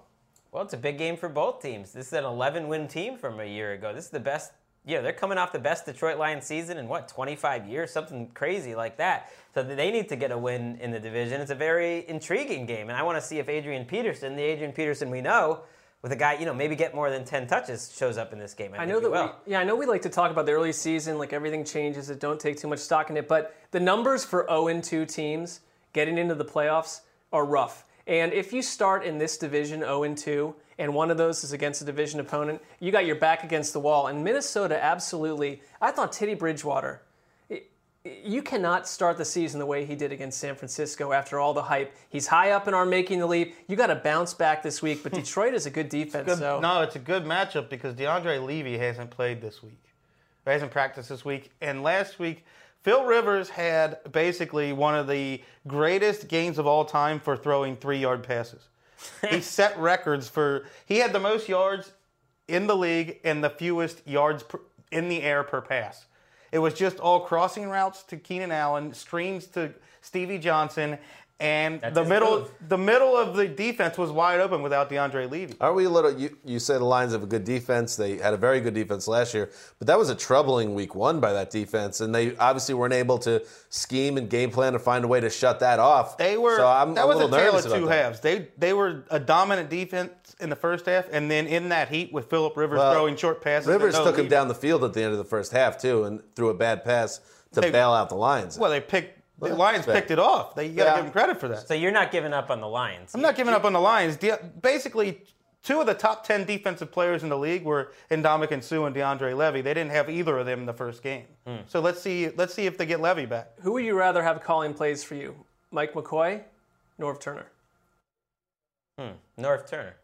Well, it's a big game for both teams. This is an 11 win team from a year ago. This is the best, know, they're coming off the best Detroit Lions season in what, 25 years? Something crazy like that. So they need to get a win in the division. It's a very intriguing game. And I want to see if Adrian Peterson, the Adrian Peterson we know, with a guy, you know, maybe get more than 10 touches, shows up in this game. I, I know that will. we, yeah, I know we like to talk about the early season, like everything changes. It don't take too much stock in it, but the numbers for 0 2 teams getting into the playoffs are rough. And if you start in this division 0 2, and one of those is against a division opponent, you got your back against the wall. And Minnesota, absolutely. I thought Teddy Bridgewater. You cannot start the season the way he did against San Francisco after all the hype. He's high up in our making the leap. You got to bounce back this week, but hmm. Detroit is a good defense. Good- so No, it's a good matchup because DeAndre Levy hasn't played this week. He hasn't practiced this week. And last week, Phil Rivers had basically one of the greatest games of all time for throwing three yard passes. he [LAUGHS] set records for, he had the most yards in the league and the fewest yards per, in the air per pass. It was just all crossing routes to Keenan Allen, screens to Stevie Johnson, and That's the middle move. the middle of the defense was wide open without DeAndre Levy. Aren't we a little? You, you say the Lions have a good defense. They had a very good defense last year, but that was a troubling week one by that defense, and they obviously weren't able to scheme and game plan to find a way to shut that off. They were. So I'm that a was little a tale nervous of two halves. They they were a dominant defense in the first half, and then in that heat with Philip Rivers Well, throwing short passes. Rivers no took him down the field at the end of the first half too, and threw a bad pass to They- bail out the Lions. Well, they picked. The Well, Lions picked it off. They, you got to Yeah. give them credit for that. So you're not giving up on the Lions. I'm not giving up on the Lions. De- basically, two of the top ten defensive players in the league were Ndamukong Suh and DeAndre Levy. They didn't have either of them in the first game. Hmm. So let's see. Let's see if they get Levy back. Who would you rather have calling plays for you? Mike McCoy, Norv Turner? Norv Turner.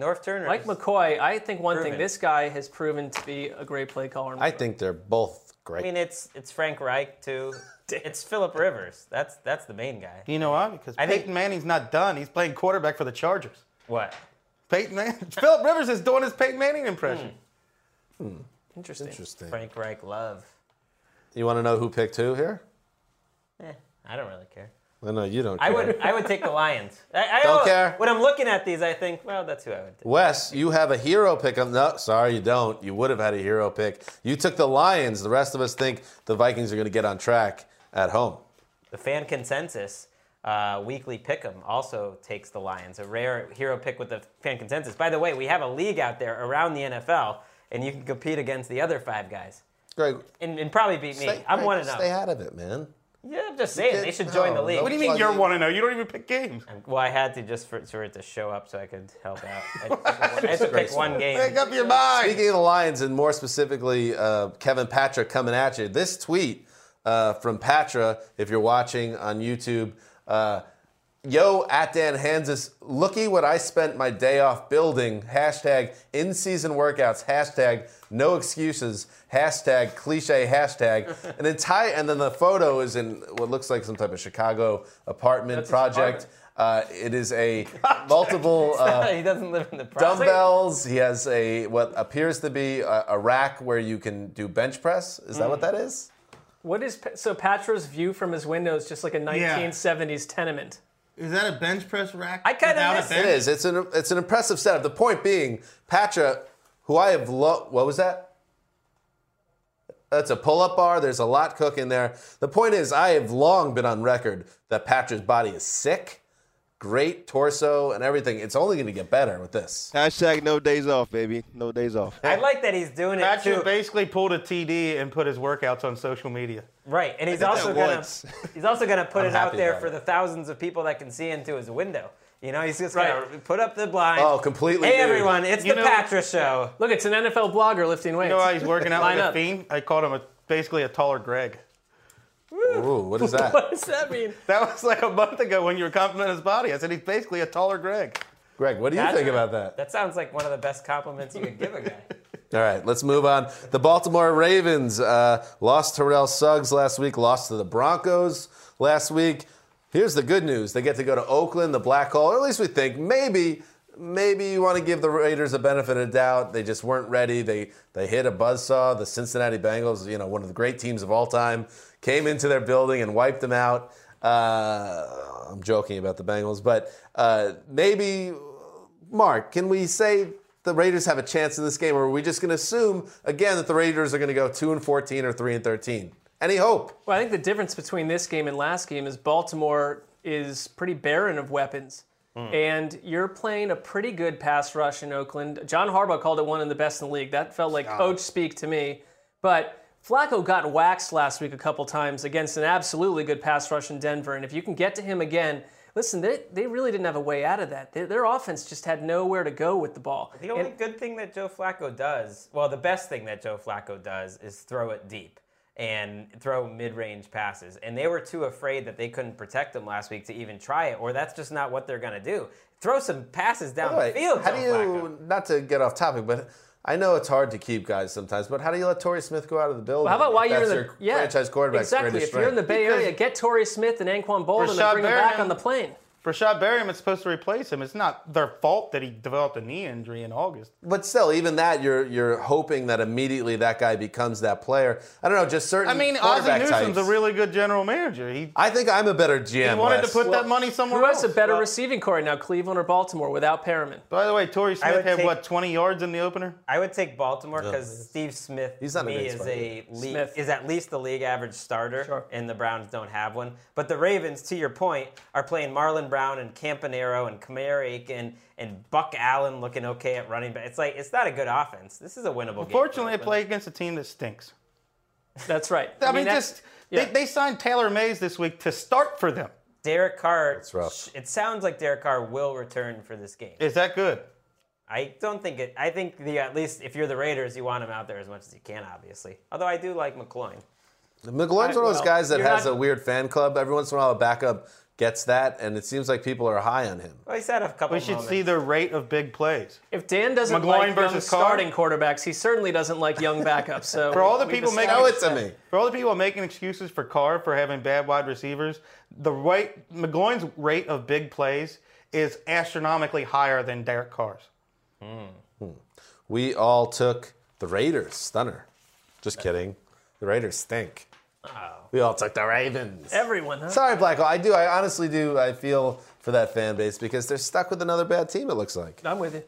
Norv Turner. Mike is- McCoy, I think one thing, this guy has proven to be a great play caller. I think they're both great. I mean, it's it's Frank Reich too. [LAUGHS] it's Philip Rivers. That's that's the main guy. You know why? Because I think- Peyton Manning's not done. He's playing quarterback for the Chargers. What? Peyton Manning. [LAUGHS] Philip Rivers is doing his Peyton Manning impression. Interesting. Interesting. Frank Reich love. You want to know who picked who here? Eh, I don't really care. I know you don't. I care. would I would take the Lions. [LAUGHS] I, I Don't care? When I'm looking at these, I think, well, that's who I would take. Wes, you have a hero pick. No, sorry, you don't. You would have had a hero pick. You took the Lions. The rest of us think the Vikings are going to get on track at home. The fan consensus uh, weekly pick'em also takes the Lions. A rare hero pick with the fan consensus. By the way, we have a league out there around the NFL, and you can compete against the other five guys Greg, and, and probably beat me. stay, I'm Greg, one and Stay out of it, man. Yeah, I'm just saying they should join no, the league. What do you mean you're Plugging. one to know? You don't even pick games. Well, I had to just for, for it to show up so I could help out. I, I [LAUGHS] had to pick one game. Make up your mind. Speaking of the Lions, and more specifically, uh, Kevin Patra coming at you. This tweet uh, from Patra, if you're watching on YouTube, uh, Yo, at Dan Hanzus, looky what I spent my day off building. Hashtag in season workouts. Hashtag no excuses. Hashtag cliche. Hashtag [LAUGHS] an entire. And then the photo is in what looks like some type of Chicago apartment That's project. Uh, it is a [LAUGHS] multiple [LAUGHS] uh, he doesn't live in the project. dumbbells. He has a what appears to be a, a rack where you can do bench press. Is that what that is? What is so Patra's view from his window is just like a 1970s tenement. Is that a bench press rack? I kinda without a miss bench? It is. It's an it's an impressive setup. The point being, Patra, who I have lo- what was that? That's a pull-up bar. There's a lot cooking there. The point is, I have long been on record that Patra's body is sick, great torso and everything. It's only going to get better with this. Hashtag no days off, baby. No days off. I like that he's doing it Patrick too. basically pulled a TD and put his workouts on social media. Right, and he's also gonna [LAUGHS] he's also gonna put I'm it out there for it. the thousands of people that can see into his window. You know, he's just Right. gonna put up the blind. Oh, completely Hey nude. everyone, it's You the know- Patra Show. Look, it's an NFL blogger lifting weights. You know why he's working out Line like a up. fiend? I called him a, basically a taller Greg. Ooh, what is that? [LAUGHS] What does that mean? [LAUGHS] That was like a month ago when you were complimenting his body. I said he's basically a taller Greg. Greg, what do you Patra? think about that? That sounds like one of the best compliments you could give a guy. [LAUGHS] All right, let's move on. The Baltimore Ravens uh, lost Terrell Suggs last week, lost to the Broncos last week. Here's the good news: they get to go to Oakland, the Black Hole. Or at least we think maybe, maybe you want to give the Raiders a benefit of doubt. They just weren't ready. They they hit a buzzsaw. The Cincinnati Bengals, you know, one of the great teams of all time, came into their building and wiped them out. Uh, I'm joking about the Bengals, but uh, maybe Mark, can we say the Raiders have a chance in this game, or are we just going to assume again that the Raiders are going to go two and fourteen or three and thirteen? Any hope? Well, I think the difference between this game and last game is Baltimore is pretty barren of weapons. Mm. And you're playing a pretty good pass rush in Oakland. John Harbaugh called it one of the best in the league. That felt like coach speak to me. But Flacco got waxed last week a couple times against an absolutely good pass rush in Denver. And if you can get to him again, listen, they, they really didn't have a way out of that. Their, their offense just had nowhere to go with the ball. The only And- good thing that Joe Flacco does, well, the best thing that Joe Flacco does is throw it deep and throw mid-range passes. And they were too afraid that they couldn't protect them last week to even try it, or that's just not what they're going to do. Throw some passes down By the the field. how Joe do you Flacco. not to get off topic, but I know it's hard to keep guys sometimes. But how do you let Torrey Smith go out of the building? Well, how about why you're in the your yeah, franchise quarterback's Exactly. If you're in the? Bay Area, get Torrey Smith and Anquan Boldin and Rashad bring them back on the plane. Breshad Perriman is supposed to replace him. It's not their fault that he developed a knee injury in August. But still, even that, you're you're hoping that immediately that guy becomes that player. I don't know, just certain. I mean, Ozzie quarterback Newsome's types. a really good general manager. He, I think I'm a better GM. he wanted Wes. to put that money somewhere Who else. has a better Well, receiving core now, Cleveland or Baltimore, without Perriman? By the way, Torrey I Smith would had take- what 20 yards in the opener. I would take Baltimore because Steve Smith He's not a me great is starter. a league, Smith. is at least the league average starter, Sure. and the Browns don't have one. But the Ravens, to your point, are playing Marlon Brown and Campanero and Kamara and and Buck Allen looking okay at running back. It's like it's not a good offense. This is a winnable game. for Fortunately, I play against a team that stinks. That's right. [LAUGHS] I, mean, that's- just yeah. they, they signed Taylor Mays this week to start for them. Derek Carr. That's rough. It sounds like Derek Carr will return for this game. Is that good? I don't think it. I think the at least if you're the Raiders, you want him out there as much as you can, obviously. Although I do like McGloin. McGloin's one of those well, guys that has not- a weird fan club. Every once in a while, a backup gets that, and it seems like people are high on him. Well, he's had a couple. We should moments. see the rate of big plays. If Dan doesn't McGloin like young Carr? starting quarterbacks, he certainly doesn't like young backups. So For all the people making Show it to me. [LAUGHS] For all the people making excuses for Carr for having bad wide receivers, the rate McGloin's rate of big plays is astronomically higher than Derek Carr's. Hmm. We all took the Raiders. Stunner. Just kidding. The Raiders stink. We all took the Ravens. Everyone, huh? Sorry, Blacko. I do. I honestly do. I feel for that fan base because they're stuck with another bad team. It looks like. I'm with you.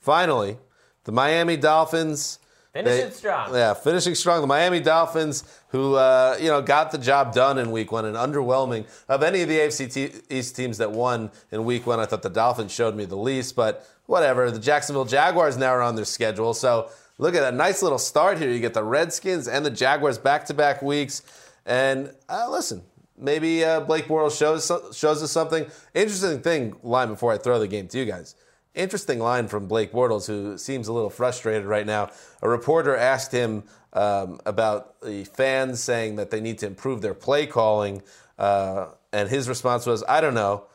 Finally, the Miami Dolphins. Finishing strong. Yeah, finishing strong. The Miami Dolphins, who uh, you know got the job done in Week One, and underwhelming of any of the AFC te- East teams that won in Week One. I thought the Dolphins showed me the least, but whatever. The Jacksonville Jaguars now are on their schedule, so look at that nice little start here. You get the Redskins and the Jaguars back-to-back weeks, and uh, listen. Maybe uh, Blake Bortles shows shows us something interesting. Thing line before I throw the game to you guys. Interesting line from Blake Bortles, who seems a little frustrated right now. A reporter asked him um, about the fans saying that they need to improve their play calling, uh, and his response was, "I don't know.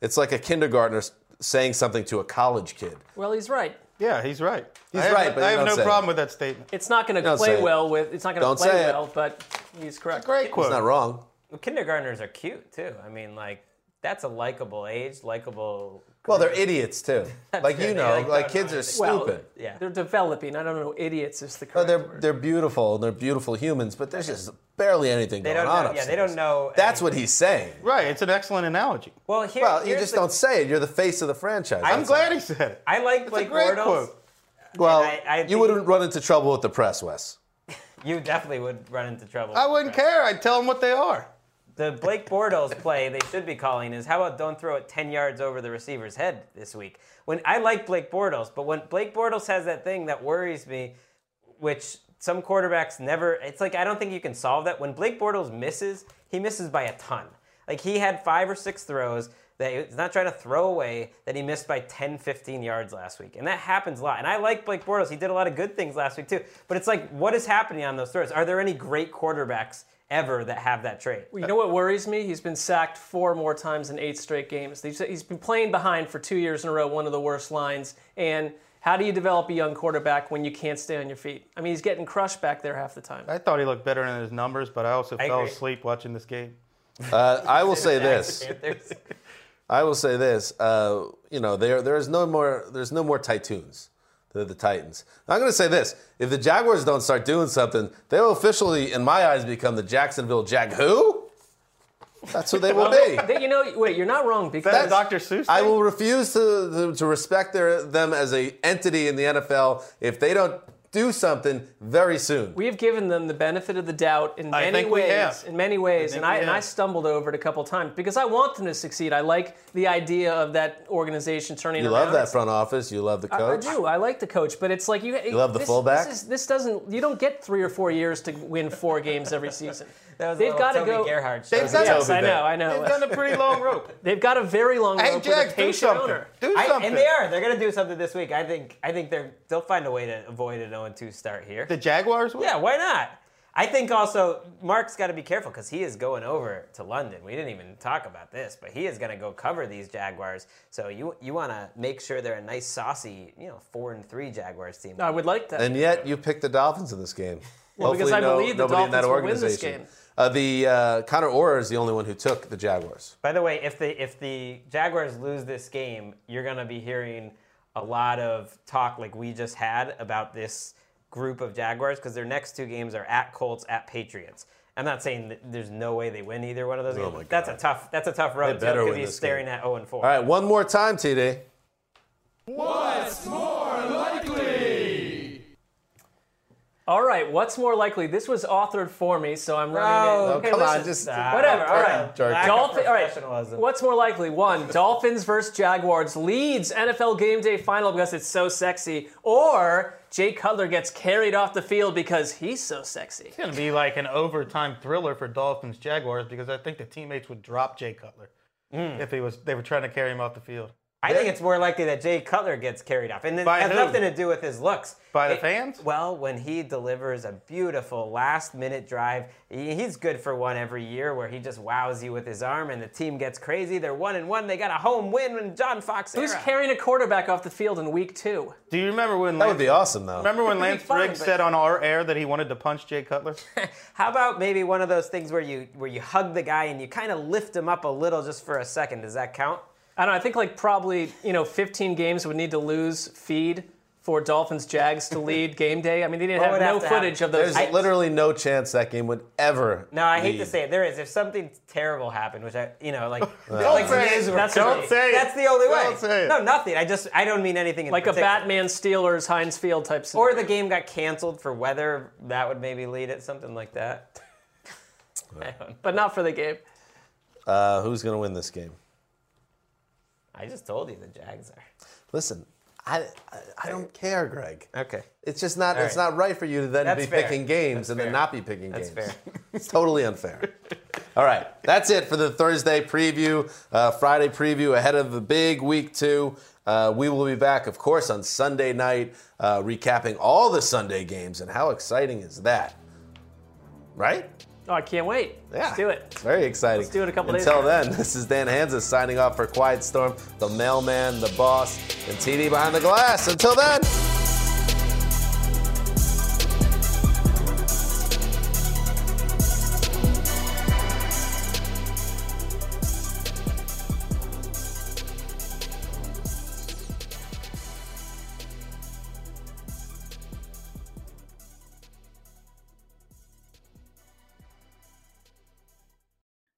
It's like a kindergartner saying something to a college kid. Well, he's right. Yeah, he's right. He's I have, right, but I have no problem it. with that statement. It's not going to Don't say play it. well with. It's not going to Don't play say it. well, but he's correct. Great quote. He's not wrong. Kindergartners are cute too. I mean, like that's a likable age, likable. Well, they're idiots too. [LAUGHS] like you know, like, like, kids are anything. Well, stupid. Yeah. They're developing. I don't know. Idiots is the No, correct they're word. they're beautiful and they're beautiful humans, but there's just barely anything They going don't on know- yeah, they don't know That's what he's saying. Right, it's an excellent analogy. Well, here, Well, you just the- don't say it. You're the face of the franchise. I'm glad all. he said it. I like It's a Blake great Bortles. quote. Well, I- I you wouldn't run into trouble with the press, Wes. [LAUGHS] You definitely would run into trouble. I with wouldn't that. care. I'd tell them what they are. The Blake Bortles play they should be calling is how about don't throw it 10 yards over the receiver's head this week. When I like Blake Bortles, but when Blake Bortles has that thing that worries me, which some quarterbacks never it's like I don't think you can solve that. When Blake Bortles misses, he misses by a ton. Like he had 5 or 6 throws that he's not trying to throw away that he missed by 10, 15 yards last week. And that happens a lot. And I like Blake Bortles. He did a lot of good things last week too. But it's like what is happening on those throws? Are there any great quarterbacks ever that have that trait? You know what worries me? He's been sacked four more times in eight straight games. He's, he's been playing behind for two years in a row, one of the worst lines. And how do you develop a young quarterback when you can't stay on your feet? I mean, he's getting crushed back there half the time. I thought he looked better in his numbers, but I also I fell agree. asleep watching this game. Uh, I will say [LAUGHS] this. [LAUGHS] I will say this. Uh, you know, there there is no more. There's no more Titans. They're the Titans. I'm going to say this: if the Jaguars don't start doing something, they will officially, in my eyes, become the Jacksonville Jag. Who? That's who they will [LAUGHS] be. You know, wait, you're not wrong because That's Dr. Seuss. I will refuse to, to, to respect their, them as a entity in the NFL if they don't do something very soon. we have given them the benefit of the doubt in I many think we ways. have. In many ways, I and I and I stumbled over it a couple times because I want them to succeed. I like the idea of that organization turning You around. love that front office. You love the I- coach. I, do. I like the coach, but it's like you. You love the this, fullback? This, is, this doesn't. You don't get three or four years to win four games every season. That was They've got to go. Gerhart show. They've done Yes, Toby I know. I know. They've done a pretty long [LAUGHS] rope. They've got a very long Hey, rope Jags, with a do something. owner. Do I, something. and they are. They're going to do something this week. I think. I think they're. They'll find a way to avoid an 0-2 start here. The Jaguars? will? yeah, why not? I think also Mark's got to be careful because he is going over to London. We didn't even talk about this, but he is going to go cover these Jaguars. So you you want to make sure they're a nice saucy, you know, four and three Jaguars team. No, I would like that. And yet you picked the Dolphins in this game. Well, because I no- believe the nobody in that Dolphins will win this game. Uh, the uh, Connor Orr is the only one who took the Jaguars. By the way, if the if the Jaguars lose this game, you're going to be hearing a lot of talk like we just had about this group of Jaguars because their next two games are at Colts, at Patriots. I'm not saying that there's no way they win either one of those games. Oh my That's a tough that's a tough road They better because win he's staring game. at 0 and 4. All right, one more time, TD. All right, what's more likely? This was authored for me, so I'm running No, it. Oh, Okay, come on, listen. just Whatever. All right. Jerk. Lack of Dolphin, all right. professionalism. What's more likely? One, [LAUGHS] Dolphins versus Jaguars leads NFL game day final because it's so sexy, or Jay Cutler gets carried off the field because he's so sexy. It's going to be like an overtime thriller for Dolphins Jaguars because I think the teammates would drop Jay Cutler Hmm. if he was they were trying to carry him off the field. I think it's more likely that Jay Cutler gets carried off, and it By has who? nothing to do with his looks. By the It- fans? Well, when he delivers a beautiful last-minute drive, he- he's good for one every year, where he just wows you with his arm, and the team gets crazy. They're one and one. They got a home win in John Fox Who's era. carrying a quarterback off the field in week two? Do you remember when That Lance, would be awesome, though. remember when Lance fun, Briggs but- said on our air that he wanted to punch Jay Cutler? [LAUGHS] How about maybe one of those things where you where you hug the guy and you kind of lift him up a little just for a second? Does that count? I don't know. I think like probably you know 15 games would need to lose feed for Dolphins Jags to [LAUGHS] lead game day. I mean, they didn't What have would no have to footage of those. There's literally no chance that game would ever. No, I hate to lead. say it. There is. If something terrible happened, which I, you know, like, [LAUGHS] Don't like say it. That's- Don't say it. That's the only way. Don't say it. No, nothing. I just I don't mean anything in like a particular. Batman Steelers Heinz Field type. Or Scenario. the game got canceled for weather. That would maybe lead it. Something like that. [LAUGHS] I, don't know. but not for the game. Uh, who's going to win this game? I just told you the Jags are. Listen, I, I, I don't care, Greg. Okay. It's just not. All it's right. not right for you to then That's be fair. picking games That's and fair. then not be picking That's games. fair. [LAUGHS] It's totally unfair. All right, that's it for the Thursday preview, uh, Friday preview ahead of the big week two. Uh, we will be back, of course, on Sunday night, uh, recapping all the Sunday games. And how exciting is that? Right? Oh, I can't wait. Yeah. Let's do it. It's very exciting. Let's do it a couple days Until then, [LAUGHS] this is Dan Hanzus signing off for Quiet Storm, the mailman, the boss, and TD behind the glass. Until then.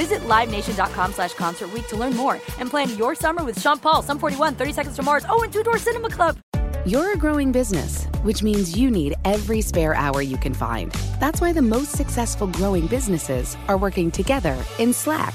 Visit LiveNation.com slash Concert to learn more and plan your summer with Sean Paul, Sum 41, 30 Seconds to Mars, oh, and Two Door Cinema Club. You're a growing business, which means you need every spare hour you can find. That's why the most successful growing businesses are working together in Slack.